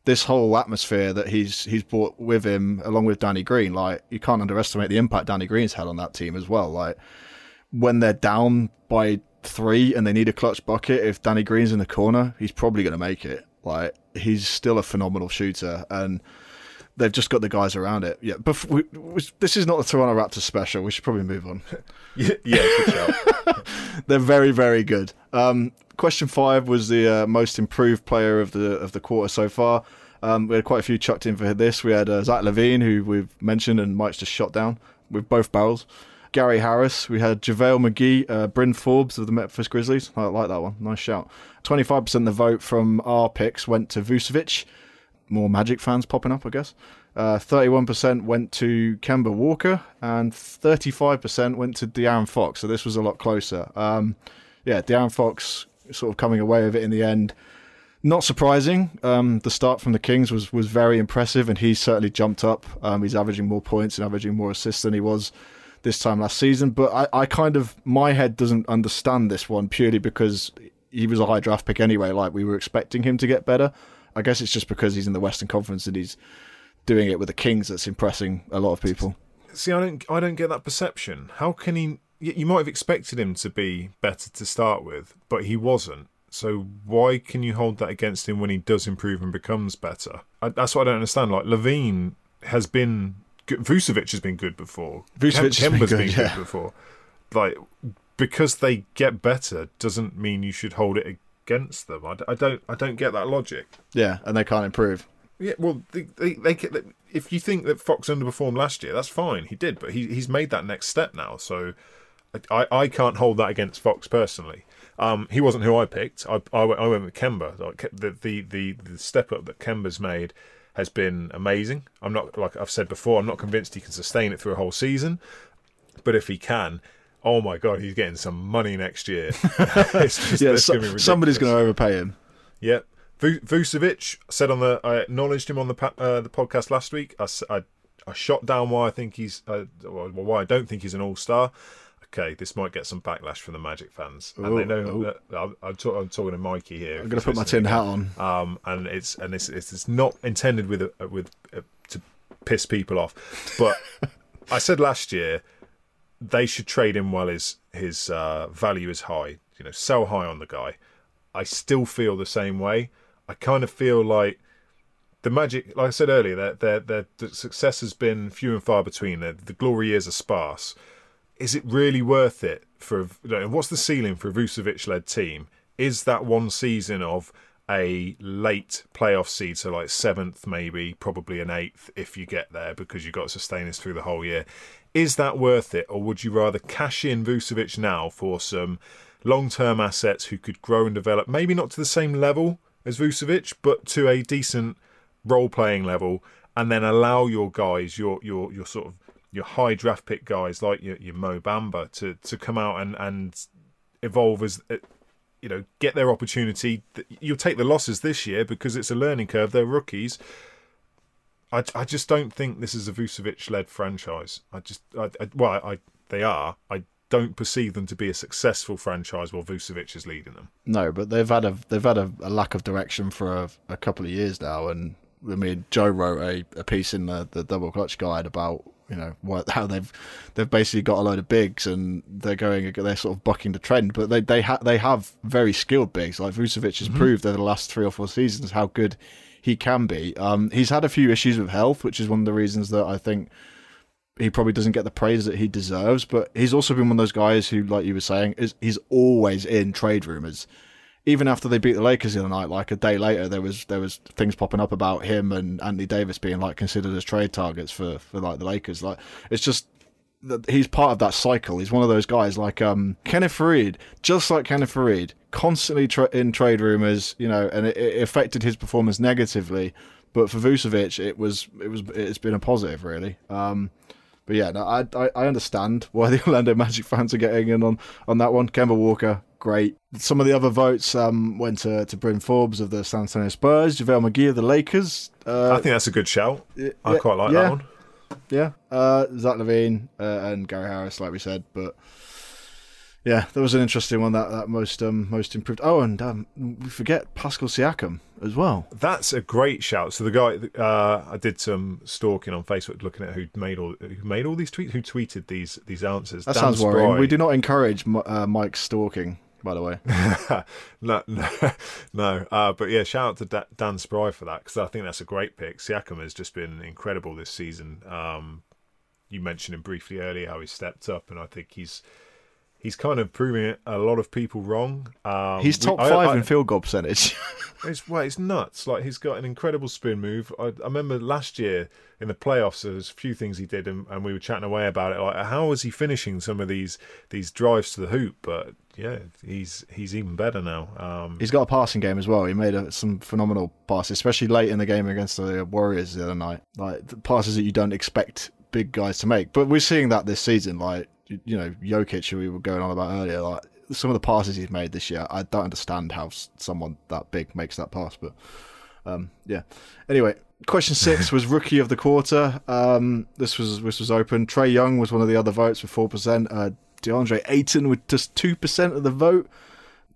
Speaker 2: this whole atmosphere that he's he's brought with him, along with Danny Green, like you can't underestimate the impact Danny Green's had on that team as well. Like when they're down by three and they need a clutch bucket, if Danny Green's in the corner, he's probably going to make it. Like he's still a phenomenal shooter, and they've just got the guys around it. Yeah, but we, we, this is not the Toronto Raptors special. We should probably move on.
Speaker 4: Yeah, yeah.
Speaker 2: They're very, very good. Um, question five was the uh, most improved player of the of the quarter so far. Um, we had quite a few chucked in for this. We had uh, Zach LaVine, who we've mentioned, and Mike's just shot down with both barrels. Gary Harris. We had JaVale McGee, uh, Bryn Forbes of the Memphis Grizzlies. I like that one. Nice shout. 25% of the vote from our picks went to Vucevic. More Magic fans popping up, I guess. Uh, 31% went to Kemba Walker, and 35% went to De'Aaron Fox. So this was a lot closer. Um, yeah, De'Aaron Fox sort of coming away with it in the end. Not surprising. Um, the start from the Kings was was very impressive, and he's certainly jumped up. Um, he's averaging more points and averaging more assists than he was this time last season. But I, I kind of my head doesn't understand this one purely because he was a high draft pick anyway. Like we were expecting him to get better. I guess it's just because he's in the Western Conference and he's doing it with the Kings that's impressing a lot of people.
Speaker 4: See, I don't, I don't get that perception. How can he? You might have expected him to be better to start with, but he wasn't. So why can you hold that against him when he does improve and becomes better? I, that's what I don't understand. Like LaVine has been, good. Vucevic has been good before.
Speaker 2: Vucevic has been good,
Speaker 4: been
Speaker 2: yeah.
Speaker 4: good before. Like because they get better doesn't mean you should hold it against them. I, I don't, I don't get that logic.
Speaker 2: Yeah, and they can't improve.
Speaker 4: Yeah, well, they, they, they, if you think that Fox underperformed last year, that's fine. He did, but he, he's made that next step now. So I, I can't hold that against Fox personally. Um, he wasn't who I picked. I, I, went, I went with Kemba. Like, the, the, the, the step up that Kemba's made has been amazing. I'm not, like I've said before, I'm not convinced he can sustain it through a whole season. But if he can, oh my God, he's getting some money next year. it's just,
Speaker 2: Yeah, so,
Speaker 4: gonna
Speaker 2: somebody's going to overpay him.
Speaker 4: Yep. Vu- Vucevic said on the I acknowledged him on the uh, the podcast last week. I I shot down why I think he's uh, why I don't think he's an all star. Okay, this might get some backlash from the Magic fans, and they know
Speaker 2: ooh.
Speaker 4: that I'm, I'm, talk, I'm talking to Mikey here.
Speaker 2: I'm going to put my tin hat on.
Speaker 4: Um, and it's and it's it's, it's not intended with a, with a, to piss people off, but I said last year they should trade him while his his uh, value is high. You know, sell high on the guy. I still feel the same way. I kind of feel like the Magic, like I said earlier, their their, their the success has been few and far between. The, the glory years are sparse. Is it really worth it for? What's the ceiling for a Vucevic-led team? Is that one season of a late playoff seed, so like seventh, maybe, probably an eighth if you get there because you've got to sustain this through the whole year. Is that worth it, or would you rather cash in Vucevic now for some long term assets who could grow and develop, maybe not to the same level as Vucevic, but to a decent role playing level, and then allow your guys, your your your sort of your high draft pick guys like your, your Mo Bamba to to come out and and evolve as uh, you know get their opportunity. You'll take the losses this year because it's a learning curve. They're rookies. I, I just don't think this is a Vucevic led franchise. I just I, I, well I they are. I don't perceive them to be a successful franchise while Vucevic is leading them.
Speaker 2: No, but they've had a they've had a, a lack of direction for a, a, couple of years now, and I mean Joe wrote a, a piece in the, the double clutch guide about you know what how they've they've basically got a load of bigs and they're going they're sort of bucking the trend, but they they ha- they have very skilled bigs like Vucevic has mm-hmm. proved over the last three or four seasons how good he can be. Um, he's had a few issues with health, which is one of the reasons that I think he probably doesn't get the praise that he deserves. But he's also been one of those guys who, like you were saying, is he's always in trade rumors even after they beat the Lakers the other night, like a day later, there was there was things popping up about him and Anthony Davis being like considered as trade targets for for like the Lakers. Like it's just that he's part of that cycle. He's one of those guys like um, Kenneth Faried, just like Kenneth Faried, constantly tra- in trade rumors, you know, and it, it, affected his performance negatively. But for Vucevic, it was it was it's been a positive really. Um, but yeah, no, I, I, I understand why the Orlando Magic fans are getting in on on that one. Kemba Walker, great. Some of the other votes um, went to, to Bryn Forbes of the San Antonio Spurs, JaVale McGee of the Lakers.
Speaker 4: Uh, I think that's a good shout. Yeah, I quite like
Speaker 2: yeah,
Speaker 4: that one.
Speaker 2: Yeah. Uh, Zach LaVine uh, and Gary Harris, like we said. But yeah, that was an interesting one. That that most um, most improved. Oh, and um, we forget Pascal Siakam as well.
Speaker 4: That's a great shout. So the guy uh, I did some stalking on Facebook, looking at who made all who made all these tweets, who tweeted these these answers.
Speaker 2: That Dan sounds worrying. We do not encourage uh, Mike stalking by the way.
Speaker 4: no, no, no. Uh, but yeah, shout out to da- Dan Spry for that because I think that's a great pick. Siakam has just been incredible this season. Um, you mentioned him briefly earlier how he stepped up, and I think he's he's kind of proving a lot of people wrong. Um,
Speaker 2: he's top we, five I, I, in field goal percentage.
Speaker 4: it's well, it's nuts. Like he's got an incredible spin move. I, I, remember last year in the playoffs, there was a few things he did, and, and, we were chatting away about it. Like how was he finishing some of these these drives to the hoop? But yeah, he's he's even better now. Um,
Speaker 2: he's got a passing game as well. He made a, some phenomenal passes, especially late in the game against the Warriors the other night. Like passes that you don't expect big guys to make. But we're seeing that this season. Like you know, Jokic, who we were going on about earlier, like some of the passes he's made this year, I don't understand how someone that big makes that pass. But um, yeah. Anyway, question six was rookie of the quarter. Um, this was this was open. Trae Young was one of the other votes with four percent. Uh, DeAndre Ayton with just two percent of the vote.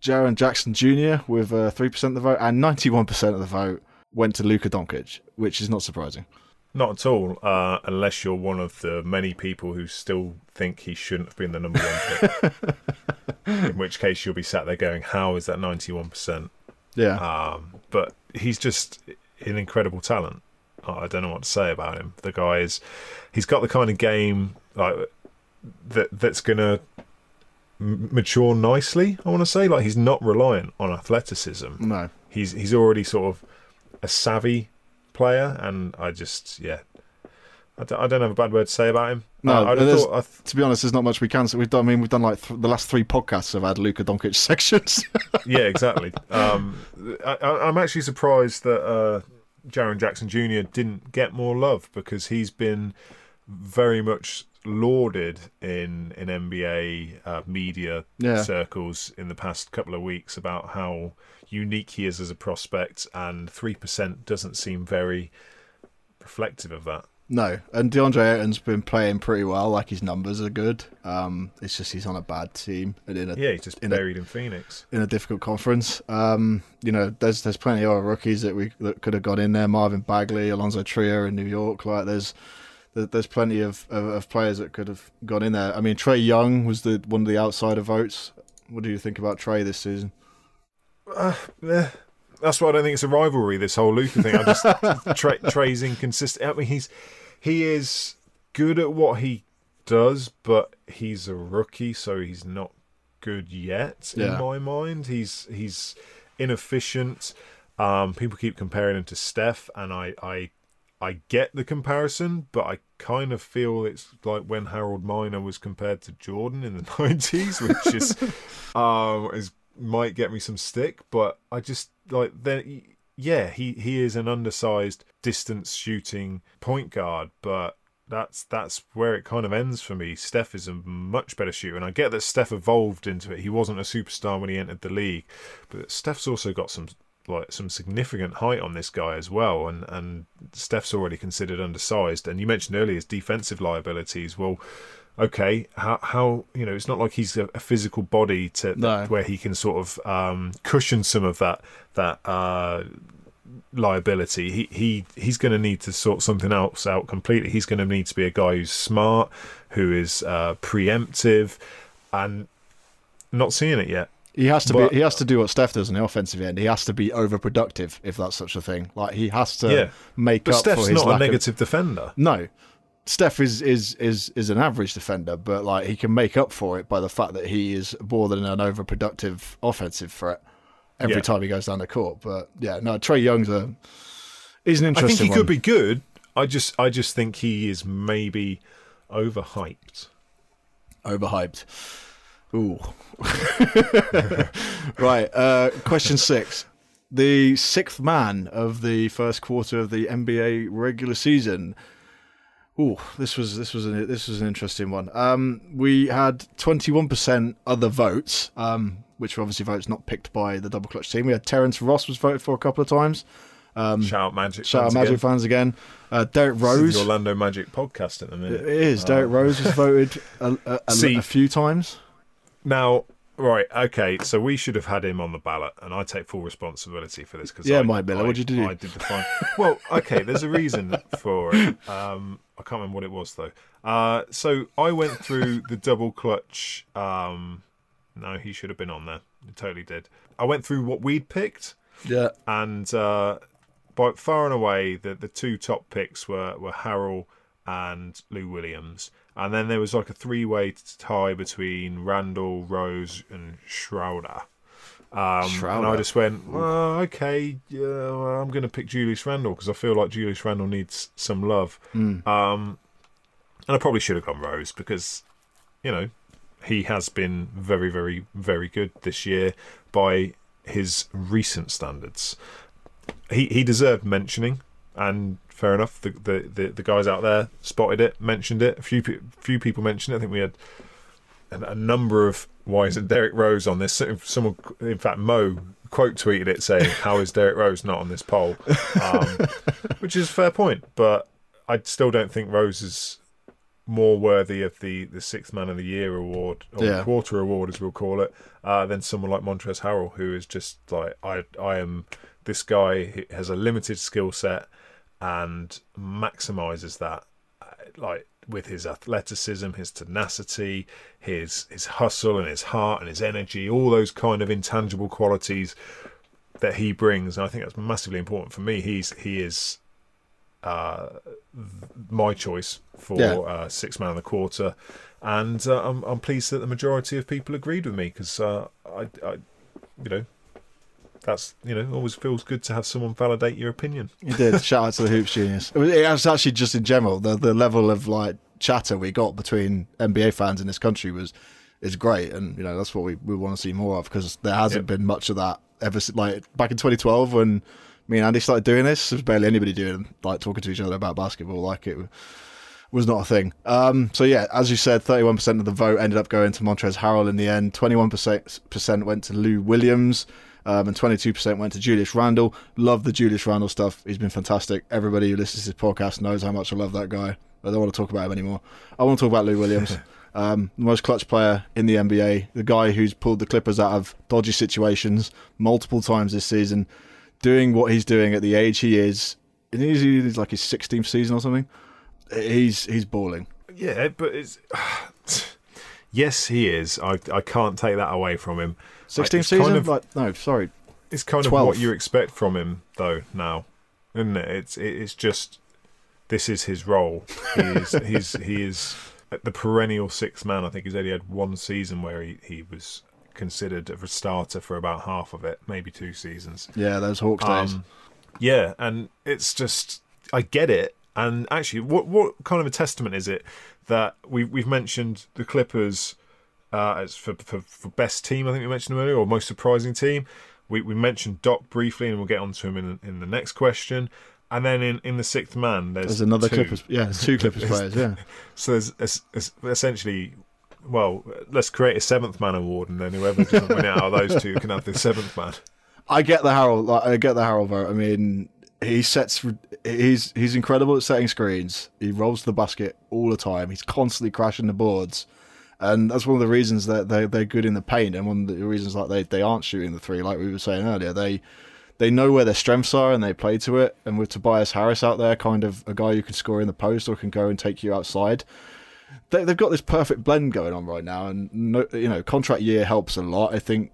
Speaker 2: Jaren Jackson Jr. with uh, three uh, percent of the vote, and ninety-one percent of the vote went to Luka Doncic, which is not surprising.
Speaker 4: Not at all, uh, unless you're one of the many people who still think he shouldn't have been the number one pick. In which case, you'll be sat there going, "How is that ninety-one percent?"
Speaker 2: Yeah.
Speaker 4: Um, but he's just an incredible talent. I don't know what to say about him. The guy is, he's got the kind of game like that that's gonna mature nicely. I want to say, like he's not reliant on athleticism.
Speaker 2: No,
Speaker 4: he's he's already sort of a savvy player, and I just yeah, I don't, I don't have a bad word to say about him.
Speaker 2: No, uh, thought, th- to be honest, there's not much we can. So we've done. I mean, we've done like th- the last three podcasts have had Luka Doncic sections.
Speaker 4: yeah, exactly. Um, I, am actually surprised that uh, Jaren Jackson Jr. didn't get more love because he's been very much lauded in in NBA uh, media yeah. circles in the past couple of weeks about how unique he is as a prospect, and three percent doesn't seem very reflective of that.
Speaker 2: No, and DeAndre Ayton's been playing pretty well. Like his numbers are good. Um, it's just he's on a bad team and in a
Speaker 4: yeah, he's just in buried a, in Phoenix
Speaker 2: in a difficult conference. Um, you know, there's there's plenty of rookies that we that could have got in there. Marvin Bagley, Alonzo Trier in New York. Like there's there's plenty of, of, of players that could have gone in there. I mean, Trae Young was the one of the outsider votes. What do you think about Trae this season?
Speaker 4: Uh, yeah. That's why I don't think it's a rivalry. This whole Luka thing. I just Trae, Trae's inconsistent. I mean, he's he is good at what he does, but he's a rookie, so he's not good yet in my mind. He's he's inefficient. Um, people keep comparing him to Steph, and I, I I get the comparison, but I kind of feel it's like when Harold Miner was compared to Jordan in the nineties, which is um is might get me some stick, but I just like then yeah, he he is an undersized distance shooting point guard, but that's that's where it kind of ends for me. Steph is a much better shooter, and I get that Steph evolved into it. He wasn't a superstar when he entered the league, but Steph's also got some like some significant height on this guy as well, and and Steph's already considered undersized. And you mentioned earlier his defensive liabilities. Well, okay, how how you know it's not like he's a, a physical body to
Speaker 2: No.
Speaker 4: where he can sort of um, cushion some of that that. Uh, liability he he he's going to need to sort something else out completely he's going to need to be a guy who's smart who is uh preemptive and not seeing it yet
Speaker 2: He has to
Speaker 4: But-
Speaker 2: be. He has to do what Steph does in the offensive end. He has to be overproductive, if that's such a thing. Like he has to
Speaker 4: Yeah.
Speaker 2: make
Speaker 4: but
Speaker 2: up
Speaker 4: Steph's
Speaker 2: for his
Speaker 4: not a
Speaker 2: lack of-
Speaker 4: negative defender
Speaker 2: No, Steph is, is is is an average defender, but like he can make up for it by the fact that he is more than an overproductive offensive threat every
Speaker 4: Yeah.
Speaker 2: time he goes down the court. But yeah, no, Trae Young's a he's an interesting.
Speaker 4: I think he could be good I just I just think he is maybe overhyped
Speaker 2: overhyped. Ooh. right. Uh, question six. The sixth man of the first quarter of the NBA regular season. Ooh, this was this was an this was an interesting one. Um, we had twenty one percent other votes, um, which were obviously votes not picked by the double clutch team. We had Terrence Ross was voted for a couple of times.
Speaker 4: shout out Magic
Speaker 2: Um, Shout out
Speaker 4: fans
Speaker 2: Magic
Speaker 4: again.
Speaker 2: fans again. Uh, Derek
Speaker 4: This is
Speaker 2: Rose.
Speaker 4: the Orlando Magic podcast at the
Speaker 2: It
Speaker 4: minute
Speaker 2: is. Derrick Rose was voted a, a, a,
Speaker 4: See-
Speaker 2: a few times.
Speaker 4: Now, right, okay, so we should have had him on the ballot, and I take full responsibility for this because
Speaker 2: Yeah,
Speaker 4: I,
Speaker 2: Mike Miller,
Speaker 4: I-
Speaker 2: what'd you do?
Speaker 4: I did the fine. well, okay, there's a reason for it. Um, I can't remember what it was though. Uh, so I went through the double clutch. Um, no, he should have been on there. He totally did. I went through what we'd picked,
Speaker 2: Yeah.
Speaker 4: and uh, by far and away, the the two top picks were were Harrell and Lou Williams, and then there was like a three way tie between Randle, Rose, and Schroeder. Um, and I just went, well, okay, yeah, well, I'm going to pick Julius Randle because I feel like Julius Randle needs some love. Um, and I probably should have gone Rose because, you know, he has been very, very, very good this year by his recent standards. He he deserved mentioning, and fair enough. The the, the, the guys out there spotted it, mentioned it. A few few people mentioned it. I think we had a, a number of why isn't Derrick Rose on this? Someone, in fact, Mo quote tweeted it saying, "How is Derrick Rose not on this poll?" Um, which is a fair point, but I still don't think Rose is more worthy of the, the sixth man of the year award or
Speaker 2: Yeah.
Speaker 4: quarter award as we'll call it uh, than someone like Montrezl Harrell who is just like I I am this guy has a limited skill set and maximizes that uh, like with his athleticism his tenacity his his hustle and his heart and his energy all those kind of intangible qualities that he brings. And I think that's massively important for me. He's he is uh, my choice for
Speaker 2: Yeah.
Speaker 4: uh, six man of the quarter, and uh, I'm I'm pleased that the majority of people agreed with me because uh, I, I, you know, that's you know always feels good to have someone validate your opinion.
Speaker 2: You did. Shout out to the Hoops Genius. It was, it was actually just in general the the level of like chatter we got between NBA fans in this country was is great, and you know that's what we, we want to see more of because there hasn't
Speaker 4: Yep.
Speaker 2: been much of that ever. si- Like back in 2012 when me and Andy started doing this, there was barely anybody doing like talking to each other about basketball. Like it was not a thing. Um, so yeah, as you said, 31% of the vote ended up going to Montrezl Harrell in the end. 21% went to Lou Williams. Um, and 22% went to Julius Randle. Love the Julius Randle stuff. He's been fantastic. Everybody who listens to this podcast knows how much I love that guy. I don't want to talk about him anymore. I want to talk about Lou Williams, um, the most clutch player in the NBA, the guy who's pulled the Clippers out of dodgy situations multiple times this season, doing what he's doing at the age he is. And he's, he's like his 16th season or something. He's he's balling.
Speaker 4: Yeah, but it's yes, he is. I I can't take that away from him.
Speaker 2: 16th
Speaker 4: It's
Speaker 2: season?
Speaker 4: kind of-
Speaker 2: like no, sorry.
Speaker 4: It's kind of what you expect from him, though. Now, isn't it? It's it's just this is his role. He is he's he is the perennial sixth man. I think he's only had one season where he, he was considered a starter for about half of it, maybe two seasons.
Speaker 2: Yeah, those Hawks days.
Speaker 4: Um, yeah, and it's just I get it. And actually, what what kind of a testament is it that we we've mentioned the Clippers uh, as for, for for best team? I think we mentioned them earlier, or most surprising team. We we mentioned Doc briefly, and we'll get onto him in in the next question. And then in, in the sixth man, there's,
Speaker 2: There's another
Speaker 4: two.
Speaker 2: Clippers. Yeah, there's two Clippers players. Yeah.
Speaker 4: So there's, es- es- essentially, well, let's create a seventh man award, and then whoever doesn't win out of those two can have the seventh man.
Speaker 2: I get the Harrell. Like, I get the Harrell vote. I mean, he sets. He's he's incredible at setting screens. He rolls the basket all the time. He's constantly crashing the boards, and that's one of the reasons that they they're good in the paint, and one of the reasons like they they aren't shooting the three, like we were saying earlier. They they know where their strengths are and they play to it. And with Tobias Harris out there, kind of a guy who can score in the post or can go and take you outside. They, they've got this perfect blend going on right now, and no, you know, contract year helps a lot. I think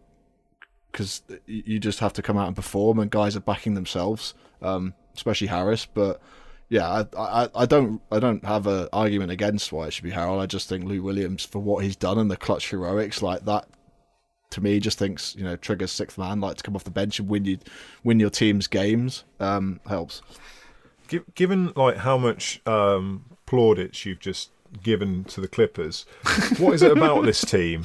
Speaker 2: because you just have to come out and perform, and guys are backing themselves, um, especially Harris. But yeah, I, I, I don't I don't have an argument against why it should be Harrell. I just think Lou Williams for what he's done and the clutch heroics like that. To me, just thinks you know triggers sixth man like to come off the bench and win you win your team's games um, helps.
Speaker 4: Given like how much um, plaudits you've just given to the Clippers, what is it about this team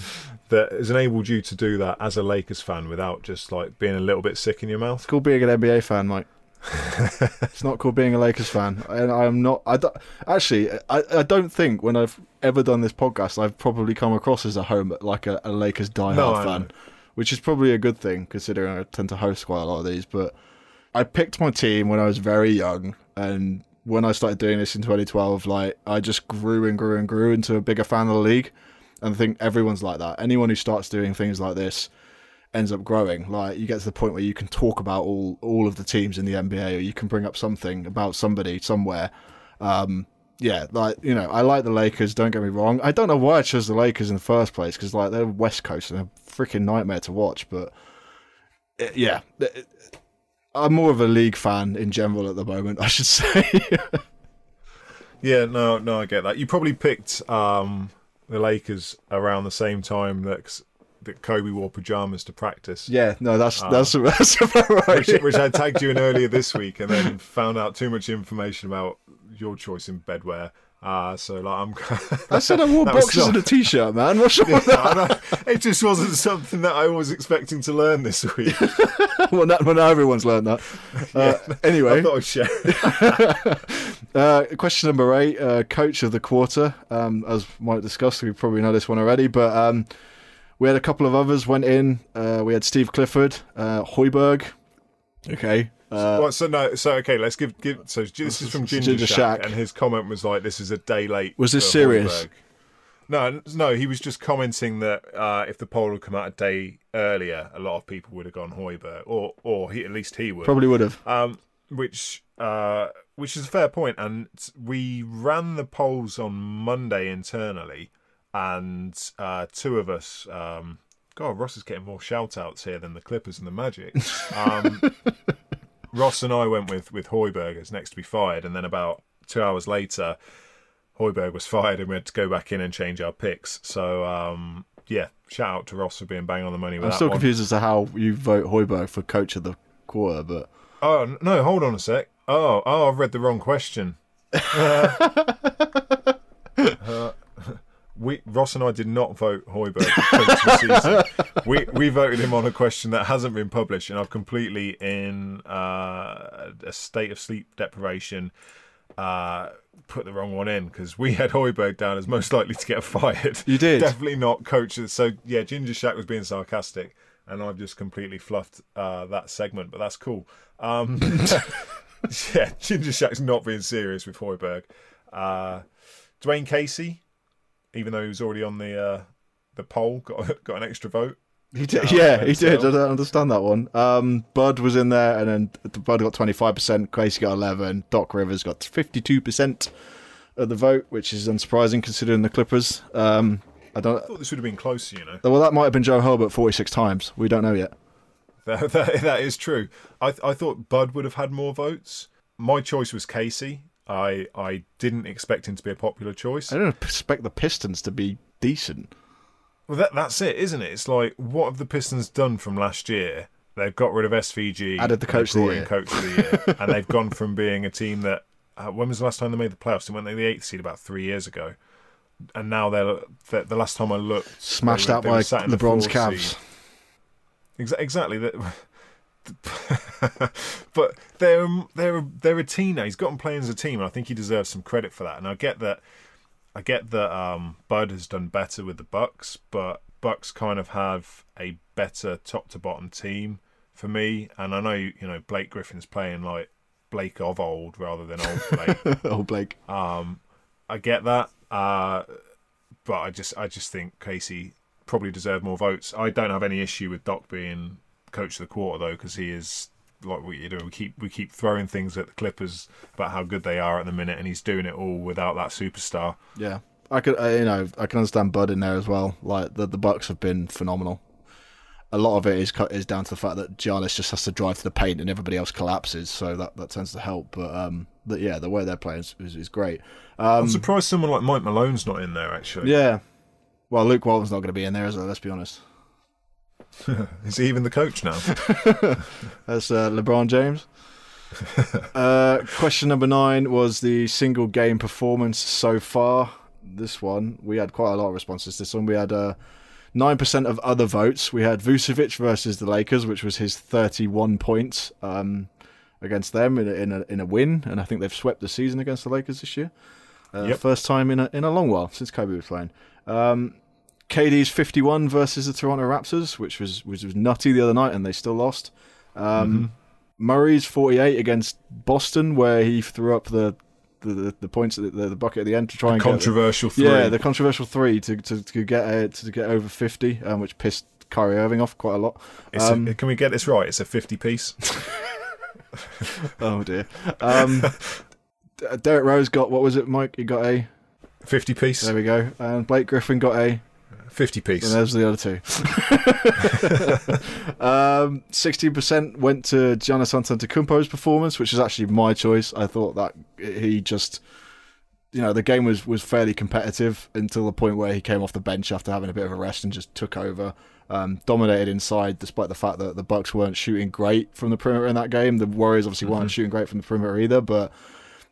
Speaker 4: that has enabled you to do that as a Lakers fan without just like being a little bit sick in your mouth?
Speaker 2: It's called being an NBA fan, Mike. It's not called being a Lakers fan, and I am not. I don't, actually, I, I don't think when I've ever done this podcast, I've probably come across as a home like a, a Lakers diehard
Speaker 4: No,
Speaker 2: fan, which is probably a good thing considering I tend to host quite a lot of these. But I picked my team when I was very young, and when I started doing this in 2012, like I just grew and grew and grew into a bigger fan of the league, and I think everyone's like that. Anyone who starts doing things like this ends up growing. Like you get to the point where you can talk about all all of the teams in the NBA, or you can bring up something about somebody somewhere. Um, yeah, like you know, I like the Lakers. Don't get me wrong. I don't know why I chose the Lakers in the first place because like they're West Coast and a freaking nightmare to watch. But uh, yeah, th- I'm more of a league fan in general at the moment. I should say.
Speaker 4: Yeah, no, no, I get that. You probably picked um, the Lakers around the same time that that Kobe wore pajamas to practice.
Speaker 2: yeah, no, that's that's that's about right.
Speaker 4: which, which I tagged you in earlier this week, and then found out too much information about your choice in bedwear. Uh, so like I'm.
Speaker 2: I said I wore boxes and a t-shirt, man. What's wrong with that?
Speaker 4: It just wasn't something that I was expecting to learn this week.
Speaker 2: well, now, well, now everyone's learned that. Uh, anyway,
Speaker 4: I thought I'd share.
Speaker 2: Uh, question number eight, uh, coach of the quarter. Um, as Mike discussed, we probably know this one already, but um, we had a couple of others went in. Uh, we had Steve Clifford, uh, Hoiberg. Okay. Uh,
Speaker 4: Well, so no, so okay, let's give give. So this is from Ginger,
Speaker 2: Ginger
Speaker 4: Shack,
Speaker 2: Shack.
Speaker 4: and his comment was like, "This is a day late."
Speaker 2: Was this serious?
Speaker 4: Hoiberg." No, no, he was just commenting that uh, if the poll had come out a day earlier, a lot of people would have gone Hoiberg, or or he, at least he would.
Speaker 2: probably would have.
Speaker 4: um, which uh, which is a fair point. And we ran the polls on Monday internally, and uh, two of us. Um, God, Ross is getting more shout outs here than the Clippers and the Magic. Um, Ross and I went with with Hoiberg as next to be fired, and then about two hours later, Hoiberg was fired, and we had to go back in and change our picks. So um, yeah, shout out to Ross for being bang on the money with
Speaker 2: I'm still
Speaker 4: one.
Speaker 2: confused as to how you vote Hoiberg for coach of the quarter, but
Speaker 4: Oh no! Hold on a sec. Oh, oh! I've read the wrong question. Uh, we Ross and I did not vote Hoiberg for coach of the season. We we voted him on a question that hasn't been published, and I've completely in uh, a state of sleep deprivation. Uh, put the wrong one in because we had Hoiberg down as most likely to get fired.
Speaker 2: You did?
Speaker 4: definitely not coach. So yeah, Ginger Shack was being sarcastic, and I've just completely fluffed uh, that segment. But that's cool. Um, yeah, Ginger Shack's not being serious with Hoiberg. Uh, Dwane Casey, even though he was already on the uh, the poll, got got an extra vote.
Speaker 2: he did.
Speaker 4: Yeah,
Speaker 2: Yeah, he
Speaker 4: Men's
Speaker 2: did. I don't understand that one. Um, Bud was in there, and then Bud got 25%, Casey got 11, Doc Rivers got 52% of the vote, which is unsurprising considering the Clippers. Um, I don't.
Speaker 4: I thought this would have been closer, you know.
Speaker 2: Well, that might have been Joe Hurlbert 46 times. We don't know yet.
Speaker 4: That, that, that is true. I I thought Bud would have had more votes. My choice was Casey. I I didn't expect him to be a popular choice.
Speaker 2: I don't expect the Pistons to be decent.
Speaker 4: Well, that that's it, isn't it? It's like what have the Pistons done from last year? They've got rid of SVG,
Speaker 2: Added the coach of the year.
Speaker 4: coach of the year, and they've gone from being a team that uh, when was the last time they made the playoffs? They went they the eighth seed about three years ago, and now they're, they the last time I looked,
Speaker 2: Smashed
Speaker 4: they
Speaker 2: out
Speaker 4: they
Speaker 2: by
Speaker 4: sat in the
Speaker 2: LeBron's Cavs.
Speaker 4: seed. Exactly. That, but they're they're they're a team He's He's got them playing as a team, and I think he deserves some credit for that. And I get that. I get that um, Bud has done better with the Bucks, but Bucks kind of have a better top to bottom team for me. And I know you know Blake Griffin's playing like Blake of old rather than old Blake.
Speaker 2: old Blake.
Speaker 4: Um, I get that, uh, but I just I just think Casey probably deserved more votes. I don't have any issue with Doc being coach of the quarter though, because he is like we you know we keep we keep throwing things at the Clippers about how good they are at the minute, and he's doing it all without that superstar.
Speaker 2: Yeah, I could, I, you know, I can understand Bud in there as well. Like the the Bucks have been phenomenal. A lot of it is cut is down to the fact that Giannis just has to drive to the paint and everybody else collapses, so that, that tends to help. But um, but yeah, the way they're playing is, is, is great.
Speaker 4: I'm
Speaker 2: Um,
Speaker 4: surprised someone like Mike Malone's not in there. Actually,
Speaker 2: yeah. Well, Luke Walton's not going to be in there, is it? Let's be honest.
Speaker 4: is he even the coach now?
Speaker 2: That's uh, LeBron James. uh, question number nine was the single game performance so far. This one, we had quite a lot of responses. This one, we had uh, 9% of other votes. We had Vucevic versus the Lakers, which was his 31 points um, against them in a, in, a, in a win. And I think they've swept the season against the Lakers this year. Uh,
Speaker 4: Yep.
Speaker 2: First time in a, in a long while since Kobe was playing. Um, KD's 51 versus the Toronto Raptors, which was which was nutty the other night, and they still lost. Um, Murray's 48 against Boston, where he threw up the the, the, the points at the, the bucket at the end to try and
Speaker 4: Controversial
Speaker 2: get
Speaker 4: three.
Speaker 2: yeah the controversial three to to, to get uh, to get over 50, um, which pissed Kyrie Irving off quite a lot.
Speaker 4: It's a-
Speaker 2: Um,
Speaker 4: can we get this right? It's a 50 piece.
Speaker 2: oh dear. Um, Derrick Rose got what was it, Mike? He got a
Speaker 4: 50 piece.
Speaker 2: there we go, and Blake Griffin got a
Speaker 4: 50 piece.
Speaker 2: And there's the other two. um, 16% went to Giannis Antetokounmpo's performance, which is actually my choice. I thought that he just, you know, the game was, was fairly competitive until the point where he came off the bench after having a bit of a rest and just took over. Um, dominated inside, despite the fact that the Bucks weren't shooting great from the perimeter in that game. The Warriors obviously weren't shooting great from the perimeter either, but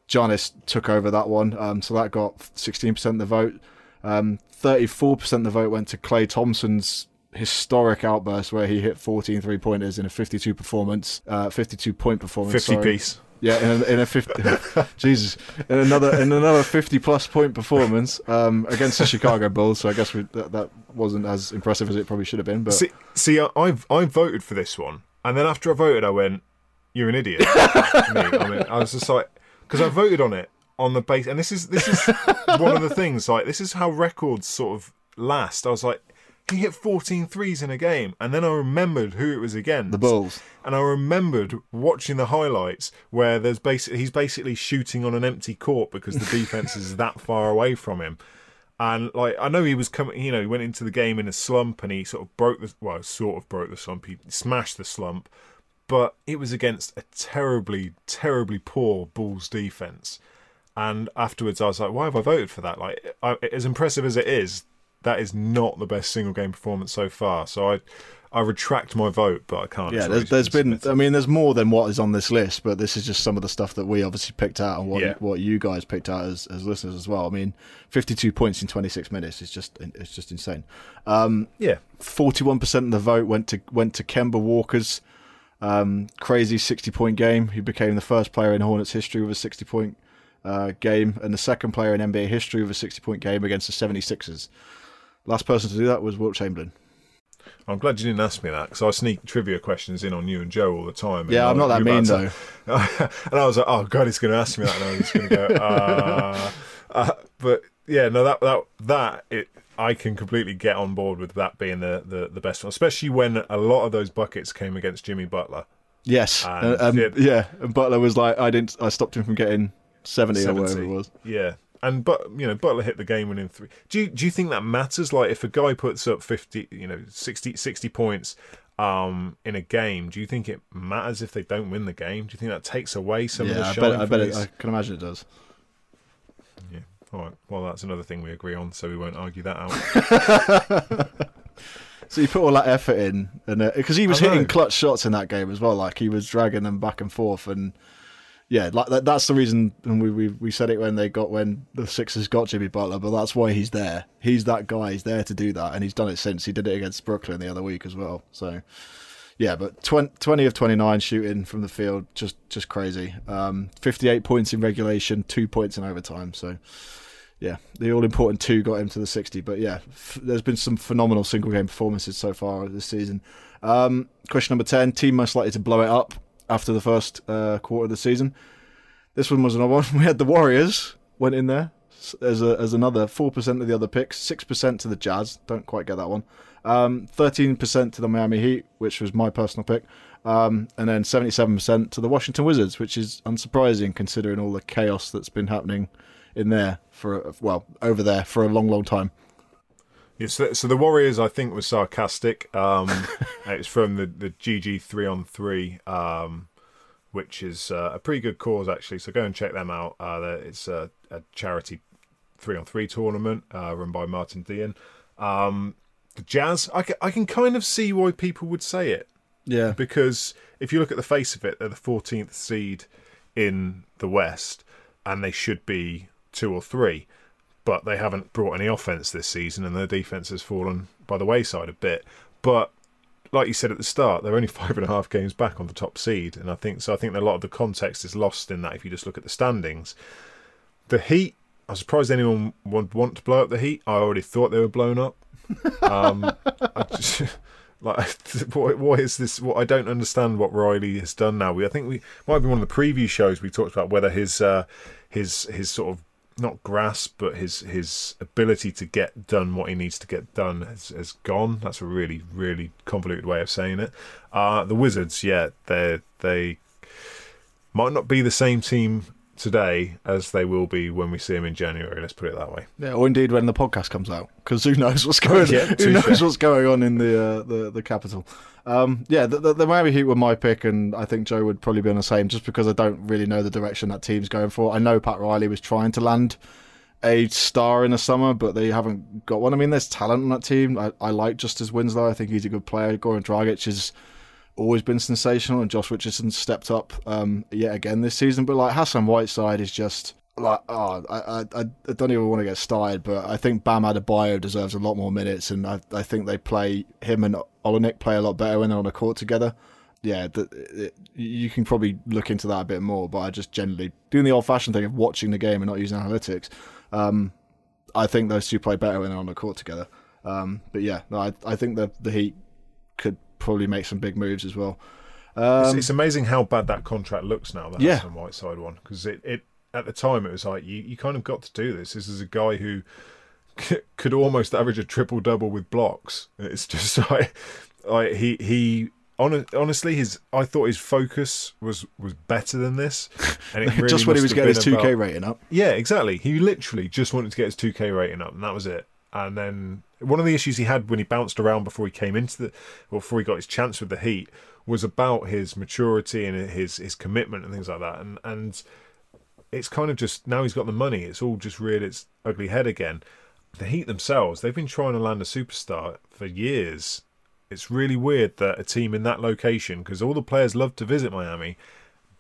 Speaker 2: Giannis took over that one. Um, so that got 16% of the vote. Um, 34% of the vote went to Klay Thompson's historic outburst where he hit 14 three pointers in a 52 performance, uh, 52 point performance.
Speaker 4: 50
Speaker 2: sorry.
Speaker 4: piece.
Speaker 2: Yeah, in a, in a 50, Jesus, in another in another 50 plus point performance um, against the Chicago Bulls. So I guess we, that, that wasn't as impressive as it probably should have been. But
Speaker 4: See, see, I, I I voted for this one, and then after I voted, I went, "You're an idiot." Me, I mean, I was just like, because I voted on it on the base, and this is this is one of the things. Like, this is how records sort of last. I was like, he hit 14 threes in a game, and then I remembered who it was against.
Speaker 2: the Bulls.
Speaker 4: and I remembered watching the highlights where there's basically he's basically shooting on an empty court because the defense is that far away from him. And like I know he was coming, you know, he went into the game in a slump and he sort of broke the well, sort of broke the slump. He smashed the slump, but it was against a terribly, terribly poor Bulls defense. And afterwards, I was like, why have I voted for that? Like, I, as impressive as it is, that is not the best single game performance so far. So I, I retract my vote, but I can't.
Speaker 2: Yeah, there's, there's been. I mean, there's more than what is on this list, but this is just some of the stuff that we obviously picked out and what
Speaker 4: Yeah.
Speaker 2: what you guys picked out as, as listeners as well. I mean, 52 points in 26 minutes is just it's just insane. Um,
Speaker 4: yeah,
Speaker 2: 41% of the vote went to went to Kemba Walker's um, crazy 60 point game. He became the first player in Hornets history with a 60 point uh, game and the second player in NBA history with a 60 point game against the 76ers. Last person to do that was Wilt Chamberlain.
Speaker 4: I'm glad you didn't ask me that because I sneak trivia questions in on you and Joe all the time.
Speaker 2: Yeah, I'm not that mean though.
Speaker 4: to- and I was like, oh god, he's going to ask me that, and I was going to go, uh, uh, but yeah, no, that that that it. I can completely get on board with that being the, the, the best one, especially when a lot of those buckets came against Jimmy Butler.
Speaker 2: Yes,
Speaker 4: And
Speaker 2: uh, um, yeah. And Butler was like, I didn't, I stopped him from getting 70, or whatever
Speaker 4: 70.
Speaker 2: it was.
Speaker 4: Yeah. And but you know Butler hit the game winning three. Do you do you think that matters? Like if a guy puts up fifty, you know 60, 60 points um, in a game, do you think it matters if they don't win the game? Do you think that takes away some of
Speaker 2: Yeah,
Speaker 4: the
Speaker 2: I
Speaker 4: shine
Speaker 2: bet, I bet it, I can imagine it does.
Speaker 4: Yeah. All right. Well, that's another thing we agree on, so we won't argue that out.
Speaker 2: So you put all that effort in, and because he was hitting clutch shots in that game as well, like he was dragging them back and forth, and yeah, like that, that's the reason. And we, we we said it when they got when the Sixers got Jimmy Butler, but that's why he's there. He's that guy. He's there to do that, and he's done it since. He did it against Brooklyn the other week as well. So yeah, but 20, 20 of twenty nine shooting from the field, just just crazy. Um, Fifty eight points in regulation, two points in overtime. So yeah, the all important two got him to the 60. But yeah, f- there's been some phenomenal single game performances so far this season. Um, question number 10 team most likely to blow it up after the first uh, quarter of the season. This one was another one. We had the Warriors went in there as, a, as another 4% of the other picks, 6% to the Jazz. Don't quite get that one. Um, 13% to the Miami Heat, which was my personal pick. Um, and then 77% to the Washington Wizards, which is unsurprising considering all the chaos that's been happening in there for well over there for a long, long time.
Speaker 4: Yeah, so, so the Warriors, I think, was sarcastic. Um, it's from the, the GG three on three, um, which is uh, a pretty good cause actually. So go and check them out. Uh, it's a, a charity three on three tournament uh, run by Martin Dean. Um, the Jazz, I can, I can kind of see why people would say it
Speaker 2: Yeah,
Speaker 4: because if you look at the face of it, they're the 14th seed in the West, and they should be two or three, but they haven't brought any offense this season, and their defense has fallen by the wayside a bit. But like you said at the start, they're only five and a half games back on the top seed, and I think so. I think a lot of the context is lost in that if you just look at the standings. The Heat, I'm surprised anyone would want to blow up the Heat. I already thought they were blown up. Um, I just, like, what, what is this? What I don't understand what Riley has done now. We, I think we might have been one of the preview shows we talked about whether his uh, his his sort of not grasp, but his his ability to get done what he needs to get done has, has gone. That's a really really convoluted way of saying it. Uh, the Wizards, yeah, they they might not be the same team today as they will be when we see them in January. Let's put it that way.
Speaker 2: yeah, or indeed when the podcast comes out, because who knows what's going
Speaker 4: Yeah,
Speaker 2: who knows what's going on in the uh, the the capital. Um, yeah, the, the, the Miami Heat were my pick, and I think Joe would probably be on the same, just because I don't really know the direction that team's going for. I know Pat Riley was trying to land a star in the summer, but they haven't got one. I mean, there's talent on that team. I, I like Justice Winslow. I think he's a good player. Goran Dragic has always been sensational, and Josh Richardson stepped up um, yet again this season. But like Hassan Whiteside is just like oh, I, I I don't even want to get started, but I think Bam Adebayo deserves a lot more minutes, and I I think they play him and Olynyk play a lot better when they're on the court together. Yeah, the, it, you can probably look into that a bit more, but I just generally doing the old-fashioned thing of watching the game and not using analytics. Um, I think those two play better when they're on the court together. Um, but yeah, no, I I think the the Heat could probably make some big moves as well.
Speaker 4: It's,
Speaker 2: Um,
Speaker 4: it's amazing how bad that contract looks now. The
Speaker 2: Yeah.
Speaker 4: Hassan Whiteside one, because it, it at the time it was like you, you kind of got to do this. This is a guy who c- could almost average a triple double with blocks. It's just like, like he he. hon- Honestly, his I thought his focus was was better than this, and it really
Speaker 2: just when he was getting his 2K rating up.
Speaker 4: yeah, exactly. He literally just wanted to get his 2K rating up, and that was it. And then one of the issues he had when he bounced around before he came into the, or before he got his chance with the Heat, was about his maturity and his his commitment and things like that. And and it's kind of just now he's got the money. It's all just reared its ugly head again. The Heat themselves, they've been trying to land a superstar for years. It's really weird that a team in that location, because all the players love to visit Miami,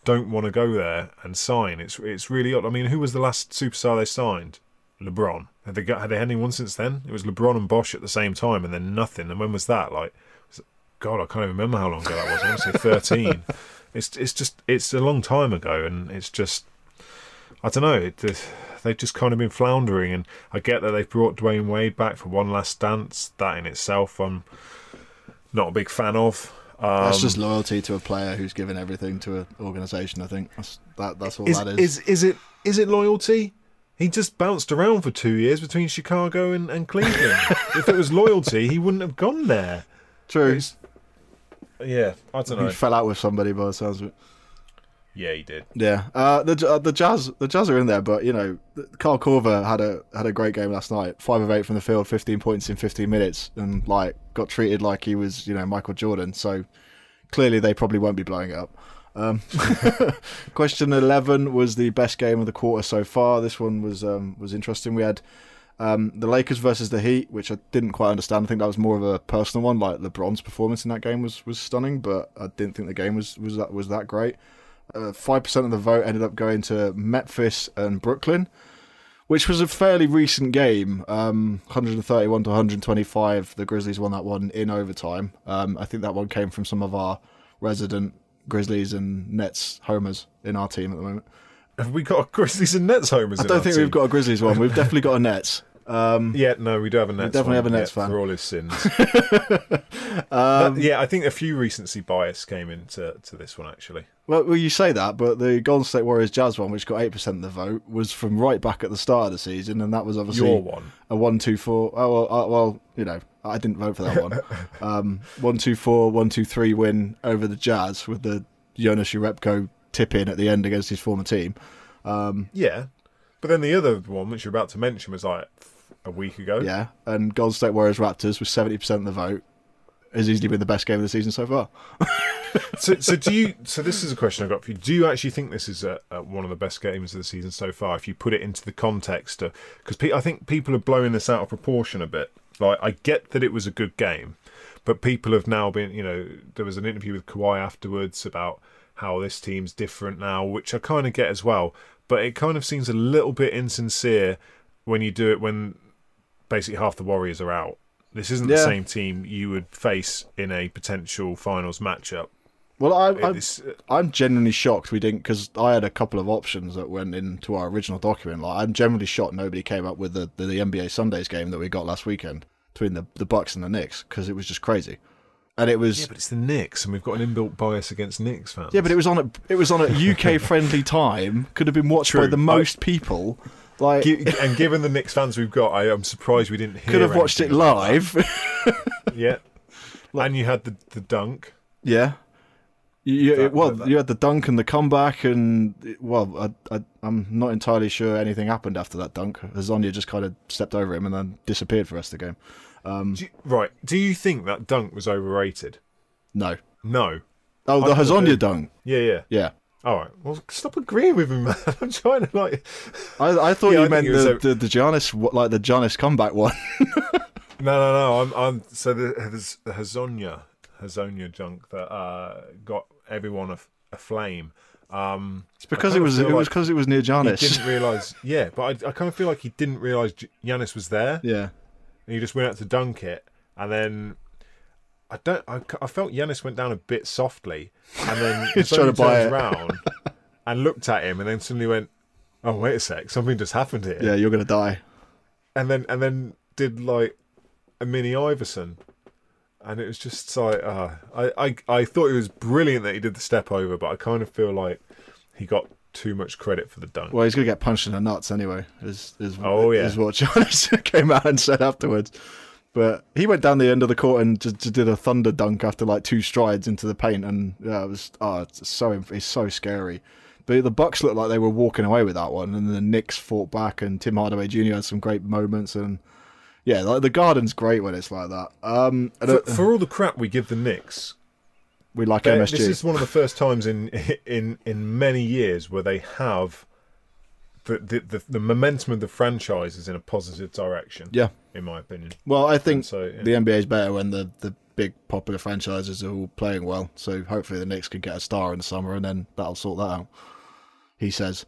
Speaker 4: don't want to go there and sign. It's it's really odd. I mean, who was the last superstar they signed? LeBron. Had they got had they had anyone since then? It was LeBron and Bosh at the same time, and then nothing. And when was that? Like, was God, I can't even remember how long ago that was. I want to say thirteen. it's it's just it's a long time ago, and it's just I don't know. It, they've just kind of been floundering, and I get that they've brought Dwyane Wade back for one last dance. That in itself, I'm not a big fan of. Um,
Speaker 2: That's just loyalty to a player who's given everything to an organisation. I think that's that, that's all
Speaker 4: is,
Speaker 2: that is.
Speaker 4: is is it is it loyalty? He just bounced around for two years between Chicago and, and Cleveland. if it was loyalty, he wouldn't have gone there.
Speaker 2: True.
Speaker 4: It's- Yeah, I don't know.
Speaker 2: He fell out with somebody by the sounds of it.
Speaker 4: Yeah, he did.
Speaker 2: Yeah, uh, the uh, the Jazz the Jazz are in there, but you know, Kyle Korver had a had a great game last night. Five of eight from the field, fifteen points in fifteen minutes, and like got treated like he was you know Michael Jordan. So clearly they probably won't be blowing it up. Um, question eleven was the best game of the quarter so far. This one was um, was interesting. We had um, the Lakers versus the Heat, which I didn't quite understand. I think that was more of a personal one. Like LeBron's performance in that game was, was stunning, but I didn't think the game was was that was that great. Uh, Five percent of the vote ended up going to Memphis and Brooklyn, which was a fairly recent game. Um, 131 to 125. The Grizzlies won that one in overtime. Um, I think that one came from some of our resident Grizzlies and Nets homers in our team at the moment.
Speaker 4: Have we got a Grizzlies and Nets homers?
Speaker 2: I don't think we've got a Grizzlies one. We've definitely got a Nets. Um,
Speaker 4: Yeah, no, we do have a Nets.
Speaker 2: definitely have a Nets
Speaker 4: yeah,
Speaker 2: fan.
Speaker 4: for all his sins.
Speaker 2: Um,
Speaker 4: That- yeah, I think a few recency bias came into to this one actually.
Speaker 2: Well, well, you say that, but the Golden State Warriors Jazz one, which got eight percent of the vote, was from right back at the start of the season, and that was obviously
Speaker 4: Your one.
Speaker 2: a one two four. Oh well, uh, well, you know, I didn't vote for that one. um, one two four, one two three win over the Jazz with the Jonas Jerebko tip in at the end against his former team.
Speaker 4: Yeah, but then the other one, which you're about to mention, was like a week ago.
Speaker 2: Yeah, and Golden State Warriors Raptors with seventy percent of the vote has easily been the best game of the season so far.
Speaker 4: So, so do you? So this is a question I've got for you. Do you actually think this is a, a, one of the best games of the season so far? If you put it into the context, because pe- I think people are blowing this out of proportion a bit. Like I get that it was a good game, but people have now been. You know, there was an interview with Kawhi afterwards about how this team's different now, which I kind of get as well. But it kind of seems a little bit insincere when you do it when basically half the Warriors are out. This isn't the same team you would face in a potential finals matchup.
Speaker 2: Well, I, I,
Speaker 4: It's- uh,
Speaker 2: I'm genuinely shocked we didn't because I had a couple of options that went into our original document. Like, I'm generally shocked nobody came up with the, the, the NBA Sundays game that we got last weekend between the the Bucks and the Knicks because it was just crazy, and it was
Speaker 4: Yeah, but it's the Knicks, and we've got an inbuilt bias against Knicks fans.
Speaker 2: yeah, but it was on a it was on a UK friendly time. Could have been watched by the most people. Like,
Speaker 4: and given the Knicks fans we've got, I, I'm surprised we didn't hear.
Speaker 2: could have watched it live.
Speaker 4: Yeah, and you had the the dunk.
Speaker 2: Yeah. You,
Speaker 4: That-
Speaker 2: well,
Speaker 4: that-
Speaker 2: you had the dunk and the comeback, and well, I, I, I'm not entirely sure anything happened after that dunk. Hezonja just kind of stepped over him and then disappeared for the rest of the game. Um,
Speaker 4: Do you- right? Do you think that dunk was overrated?
Speaker 2: no.
Speaker 4: No.
Speaker 2: Oh, the
Speaker 4: I Hezonja
Speaker 2: dunk.
Speaker 4: Yeah, yeah.
Speaker 2: Yeah.
Speaker 4: All right. Well, stop agreeing with him, man. I'm trying to like.
Speaker 2: I, I thought
Speaker 4: Yeah,
Speaker 2: you
Speaker 4: think
Speaker 2: meant the,
Speaker 4: a-
Speaker 2: the the Giannis like the Giannis comeback one.
Speaker 4: No, no, no. I'm, I'm. So the, the Hezonja, Hezonja dunk that uh, got everyone af- aflame. Um,
Speaker 2: It's because it was it
Speaker 4: feel
Speaker 2: was because it was near
Speaker 4: he didn't realize. Yeah, but I, I kind of feel like he didn't realize Giannis was there.
Speaker 2: Yeah.
Speaker 4: and he just went out to dunk it, and then I don't. I, I felt Giannis went down a bit softly, and then
Speaker 2: He's
Speaker 4: suddenly
Speaker 2: trying to buy it.
Speaker 4: around and looked at him, and then suddenly went, "Oh wait a sec, something just happened here."
Speaker 2: Yeah, you're gonna die.
Speaker 4: and then and then did like a mini Iverson, and it was just like uh, I, I I thought it was brilliant that he did the step over, but I kind of feel like he got too much credit for the dunk.
Speaker 2: Well, he's gonna get punched in the nuts anyway. Is is
Speaker 4: Oh, yeah.
Speaker 2: is what Giannis came out and said afterwards. But he went down the end of the court and just, just did a thunder dunk after like two strides into the paint, and yeah, it was oh, it's so it's so scary. But the Bucks looked like they were walking away with that one, and the Knicks fought back, and Tim Hardaway Jr. had some great moments, and yeah, like the Garden's great when it's like that. Um,
Speaker 4: For,
Speaker 2: don't-
Speaker 4: for all the crap we give the Knicks,
Speaker 2: we like
Speaker 4: They-
Speaker 2: MSG.
Speaker 4: This is one of the first times in in in many years where they have the the, the, the momentum of the franchise is in a positive direction.
Speaker 2: yeah.
Speaker 4: in my opinion.
Speaker 2: Well, I think
Speaker 4: And so, yeah.
Speaker 2: the NBA is better when the, the big popular franchises are all playing well. So hopefully the Knicks can get a star in the summer, and then that'll sort that out. He says.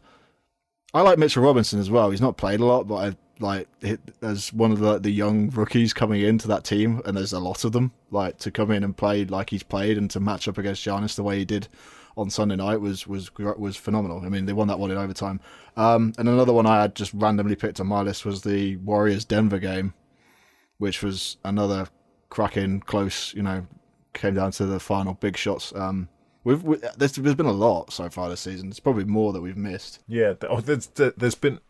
Speaker 2: I like Mitchell Robinson as well. He's not played a lot, but I like it, as one of the the young rookies coming into that team, and there's a lot of them. Like to come in and play like he's played, and to match up against Giannis the way he did on Sunday night was was was phenomenal. I mean, they won that one in overtime. Um, and another one I had just randomly picked on my list was the Warriors Denver game which was another cracking close. You know, came down to the final big shots. Um, we've we, there's, there's been a lot so far this season. It's probably more that we've missed.
Speaker 4: Yeah, oh, there's, there's been.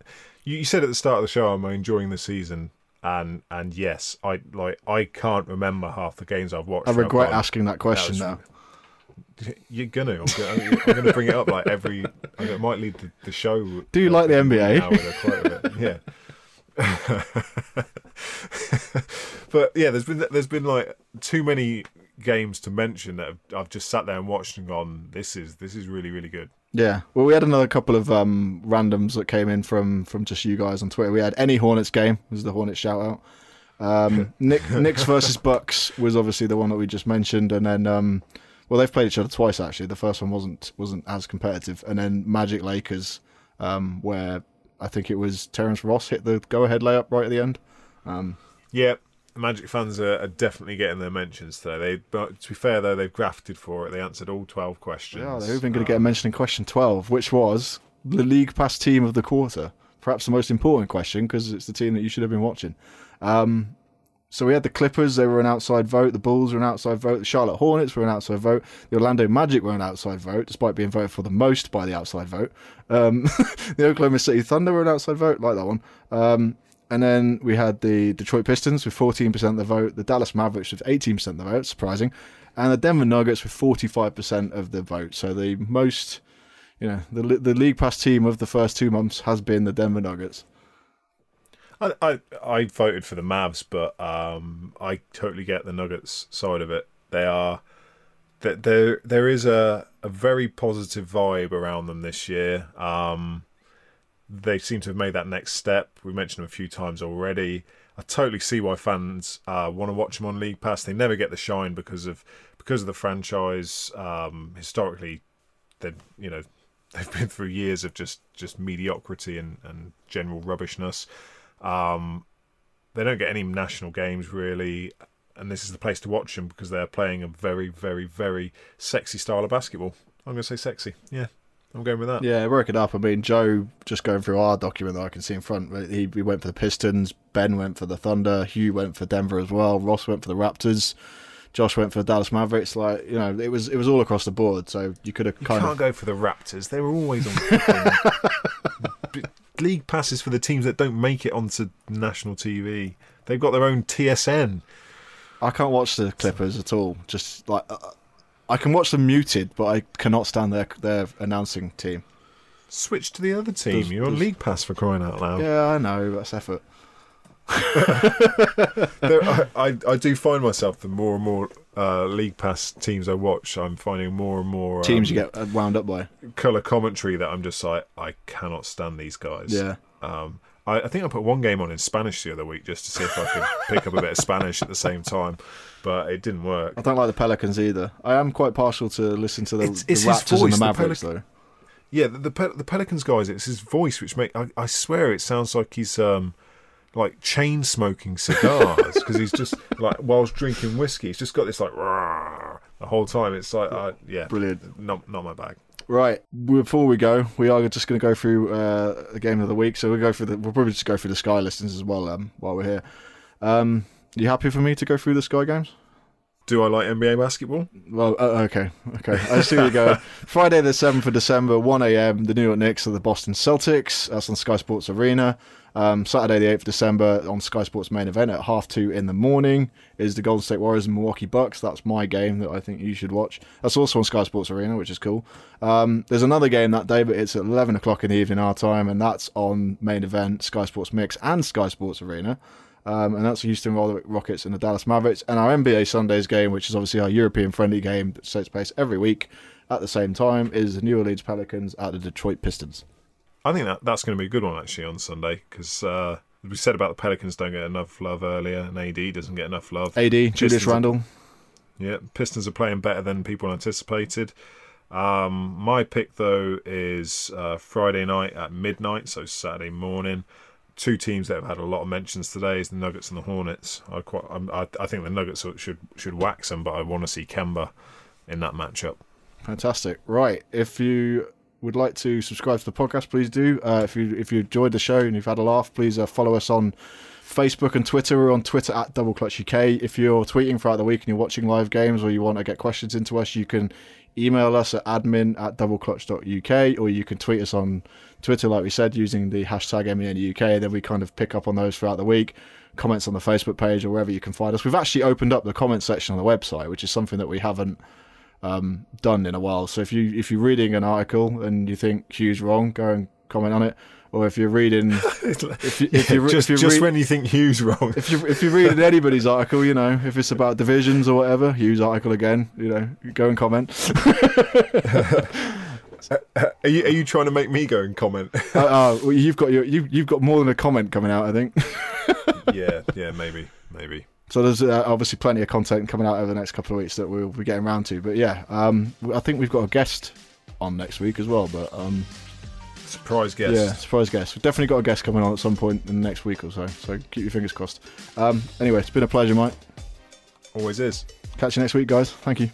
Speaker 4: You you said at the start of the show, am I'm enjoying the season, and and yes, I like I can't remember half the games I've watched.
Speaker 2: I regret asking that question
Speaker 4: was-
Speaker 2: now.
Speaker 4: You're gonna. I'm gonna, I'm gonna bring it up like every. I might lead the, the show.
Speaker 2: Do you like the NBA?
Speaker 4: now a quote. Yeah. but yeah, there's been there's been like too many games to mention that I've, I've just sat there and watched and gone, this is this is really really good.
Speaker 2: Yeah. Well, we had another couple of um, randoms that came in from from just you guys on Twitter. We had any Hornets game was the Hornets shout out. Um, Nick Knicks versus Bucks was obviously the one that we just mentioned, and then um, well they've played each other twice actually. The first one wasn't wasn't as competitive, and then Magic Lakers, um, where I think it was Terrence Ross hit the go ahead layup right at the end. Um,
Speaker 4: Yeah, Magic fans are, are definitely getting their mentions today. They, but to be fair though, they've grafted for it. They answered all twelve questions.
Speaker 2: Yeah, they're even going to get a mention in question 12, which was the league pass team of the quarter. Perhaps the most important question because it's the team that you should have been watching. Um, so we had the Clippers, they were an outside vote. The Bulls were an outside vote. The Charlotte Hornets were an outside vote. The Orlando Magic were an outside vote, despite being voted for the most by the outside vote. Um, the Oklahoma City Thunder were an outside vote, like that one. Um, and then we had the Detroit Pistons with 14% of the vote, the Dallas Mavericks with 18% of the vote, surprising, and the Denver Nuggets with 45% of the vote. So the most, you know, the the league pass team of the first two months has been the Denver Nuggets.
Speaker 4: I, I I voted for the Mavs, but um, I totally get the Nuggets side of it. They are that there there is a a very positive vibe around them this year. Um, they seem to have made that next step. We mentioned them a few times already. I totally see why fans uh, want to watch them on League Pass. They never get the shine because of because of the franchise. Um, historically, they you know they've been through years of just just mediocrity and, and general rubbishness. Um, they don't get any national games really, and this is the place to watch them because they're playing a very, very, very sexy style of basketball. I'm going to say sexy. Yeah, I'm going with that.
Speaker 2: Yeah, work it up. I mean, Joe, just going through our document that I can see in front, he, he went for the Pistons, Ben went for the Thunder, Hugh went for Denver as well, Ross went for the Raptors. Josh went for the Dallas Mavericks. Like you know, it was it was all across the board. So you could have
Speaker 4: You
Speaker 2: kind
Speaker 4: can't
Speaker 2: of
Speaker 4: go for the Raptors. They were always on league passes for the teams that don't make it onto national TV. They've got their own TSN.
Speaker 2: I can't watch the Clippers at all. Just like uh, I can watch them muted, but I cannot stand their their announcing team.
Speaker 4: Switch to the other team.
Speaker 2: Does-
Speaker 4: You're on league pass for crying out loud.
Speaker 2: Yeah, I know that's effort.
Speaker 4: there, I, I, I do find myself the more and more uh, league pass teams I watch, I'm finding more and more
Speaker 2: Teams
Speaker 4: um,
Speaker 2: you get uh, wound up by.
Speaker 4: color commentary that I'm just like I cannot stand these guys.
Speaker 2: Yeah.
Speaker 4: Um, I, I think I put one game on in Spanish the other week just to see if I could pick up a bit of Spanish at the same time, but it didn't work.
Speaker 2: I don't like the Pelicans either. I am quite partial to listen to the,
Speaker 4: It's-
Speaker 2: the
Speaker 4: it's
Speaker 2: Raptors
Speaker 4: voice,
Speaker 2: and the
Speaker 4: the
Speaker 2: Mavericks
Speaker 4: Pelic-
Speaker 2: though.
Speaker 4: Yeah, the the, Pel- the Pelicans guys, it's his voice which make I, I swear it sounds like he's um like chain smoking cigars because he's just like whilst drinking whiskey, he's just got this like "Rah," the whole time. It's like uh, yeah,
Speaker 2: Brilliant.
Speaker 4: Not not my bag.
Speaker 2: Right. Before we go, we are just going to go through uh, the game of the week. So we'll go through the. We'll probably just go through the Sky listings as well um, while we're here. Um, you happy for me to go through the Sky games?
Speaker 4: Do I like NBA basketball?
Speaker 2: Well, uh, okay, okay. I see where you go. Friday the seventh of December, one a.m. The New York Knicks are the Boston Celtics. That's on Sky Sports Arena. Um, Saturday the eighth of December on Sky Sports main event at half two in the morning is the Golden State Warriors and Milwaukee Bucks. That's my game that I think you should watch. That's also on Sky Sports Arena, which is cool. Um, there's another game that day, but it's at eleven o'clock in the evening our time, and that's on main event Sky Sports Mix and Sky Sports Arena. Um, and that's the Houston Ro- Rockets and the Dallas Mavericks. And our NBA Sundays game, which is obviously our European friendly game that takes place every week at the same time, is the New Orleans Pelicans at the Detroit Pistons.
Speaker 4: I think that that's going to be a good one actually on Sunday because uh, we said about the Pelicans don't get enough love earlier, and AD doesn't get enough love.
Speaker 2: AD, Julius
Speaker 4: Pistons are-
Speaker 2: Randle.
Speaker 4: Yeah, Pistons are playing better than people anticipated. Um, my pick though is uh, Friday night at midnight, so Saturday morning. Two teams that have had a lot of mentions today is the Nuggets and the Hornets. I quite, I, I think the Nuggets should should wax them, but I want to see Kemba in that matchup.
Speaker 2: Fantastic. Right. If you would like to subscribe to the podcast, please do. Uh, if you if you enjoyed the show and you've had a laugh, please uh, follow us on Facebook and Twitter. We're on Twitter at Double Clutch UK. If you're tweeting throughout the week and you're watching live games or you want to get questions into us, you can email us at admin at doubleclutch.uk or you can tweet us on Twitter, like we said, using the hashtag NBAintheUK. Then we kind of pick up on those throughout the week. Comments on the Facebook page or wherever you can find us. We've actually opened up the comment section on the website, which is something that we haven't um, done in a while. So if you if you're reading an article and you think Hugh's wrong, go and comment on it. Or if you're reading, if, you, if you're
Speaker 4: just
Speaker 2: if you're
Speaker 4: just
Speaker 2: read-
Speaker 4: when you think Hugh's wrong.
Speaker 2: if you if you're reading anybody's article, you know, if it's about divisions or whatever, Hughes article again, you know, go and comment.
Speaker 4: Are you are you trying to make me go and comment?
Speaker 2: uh, uh, well, you've got your you you've got more than a comment coming out, I think.
Speaker 4: yeah, yeah, maybe, maybe.
Speaker 2: So there's uh, obviously plenty of content coming out over the next couple of weeks that we'll be getting around to. But yeah, um, I think we've got a guest on next week as well. But um,
Speaker 4: Surprise guest.
Speaker 2: yeah, surprise guest. We've definitely got a guest coming on at some point in the next week or so. So keep your fingers crossed. Um, anyway, it's been a pleasure, Mike.
Speaker 4: Always is.
Speaker 2: Catch you next week, guys. Thank you.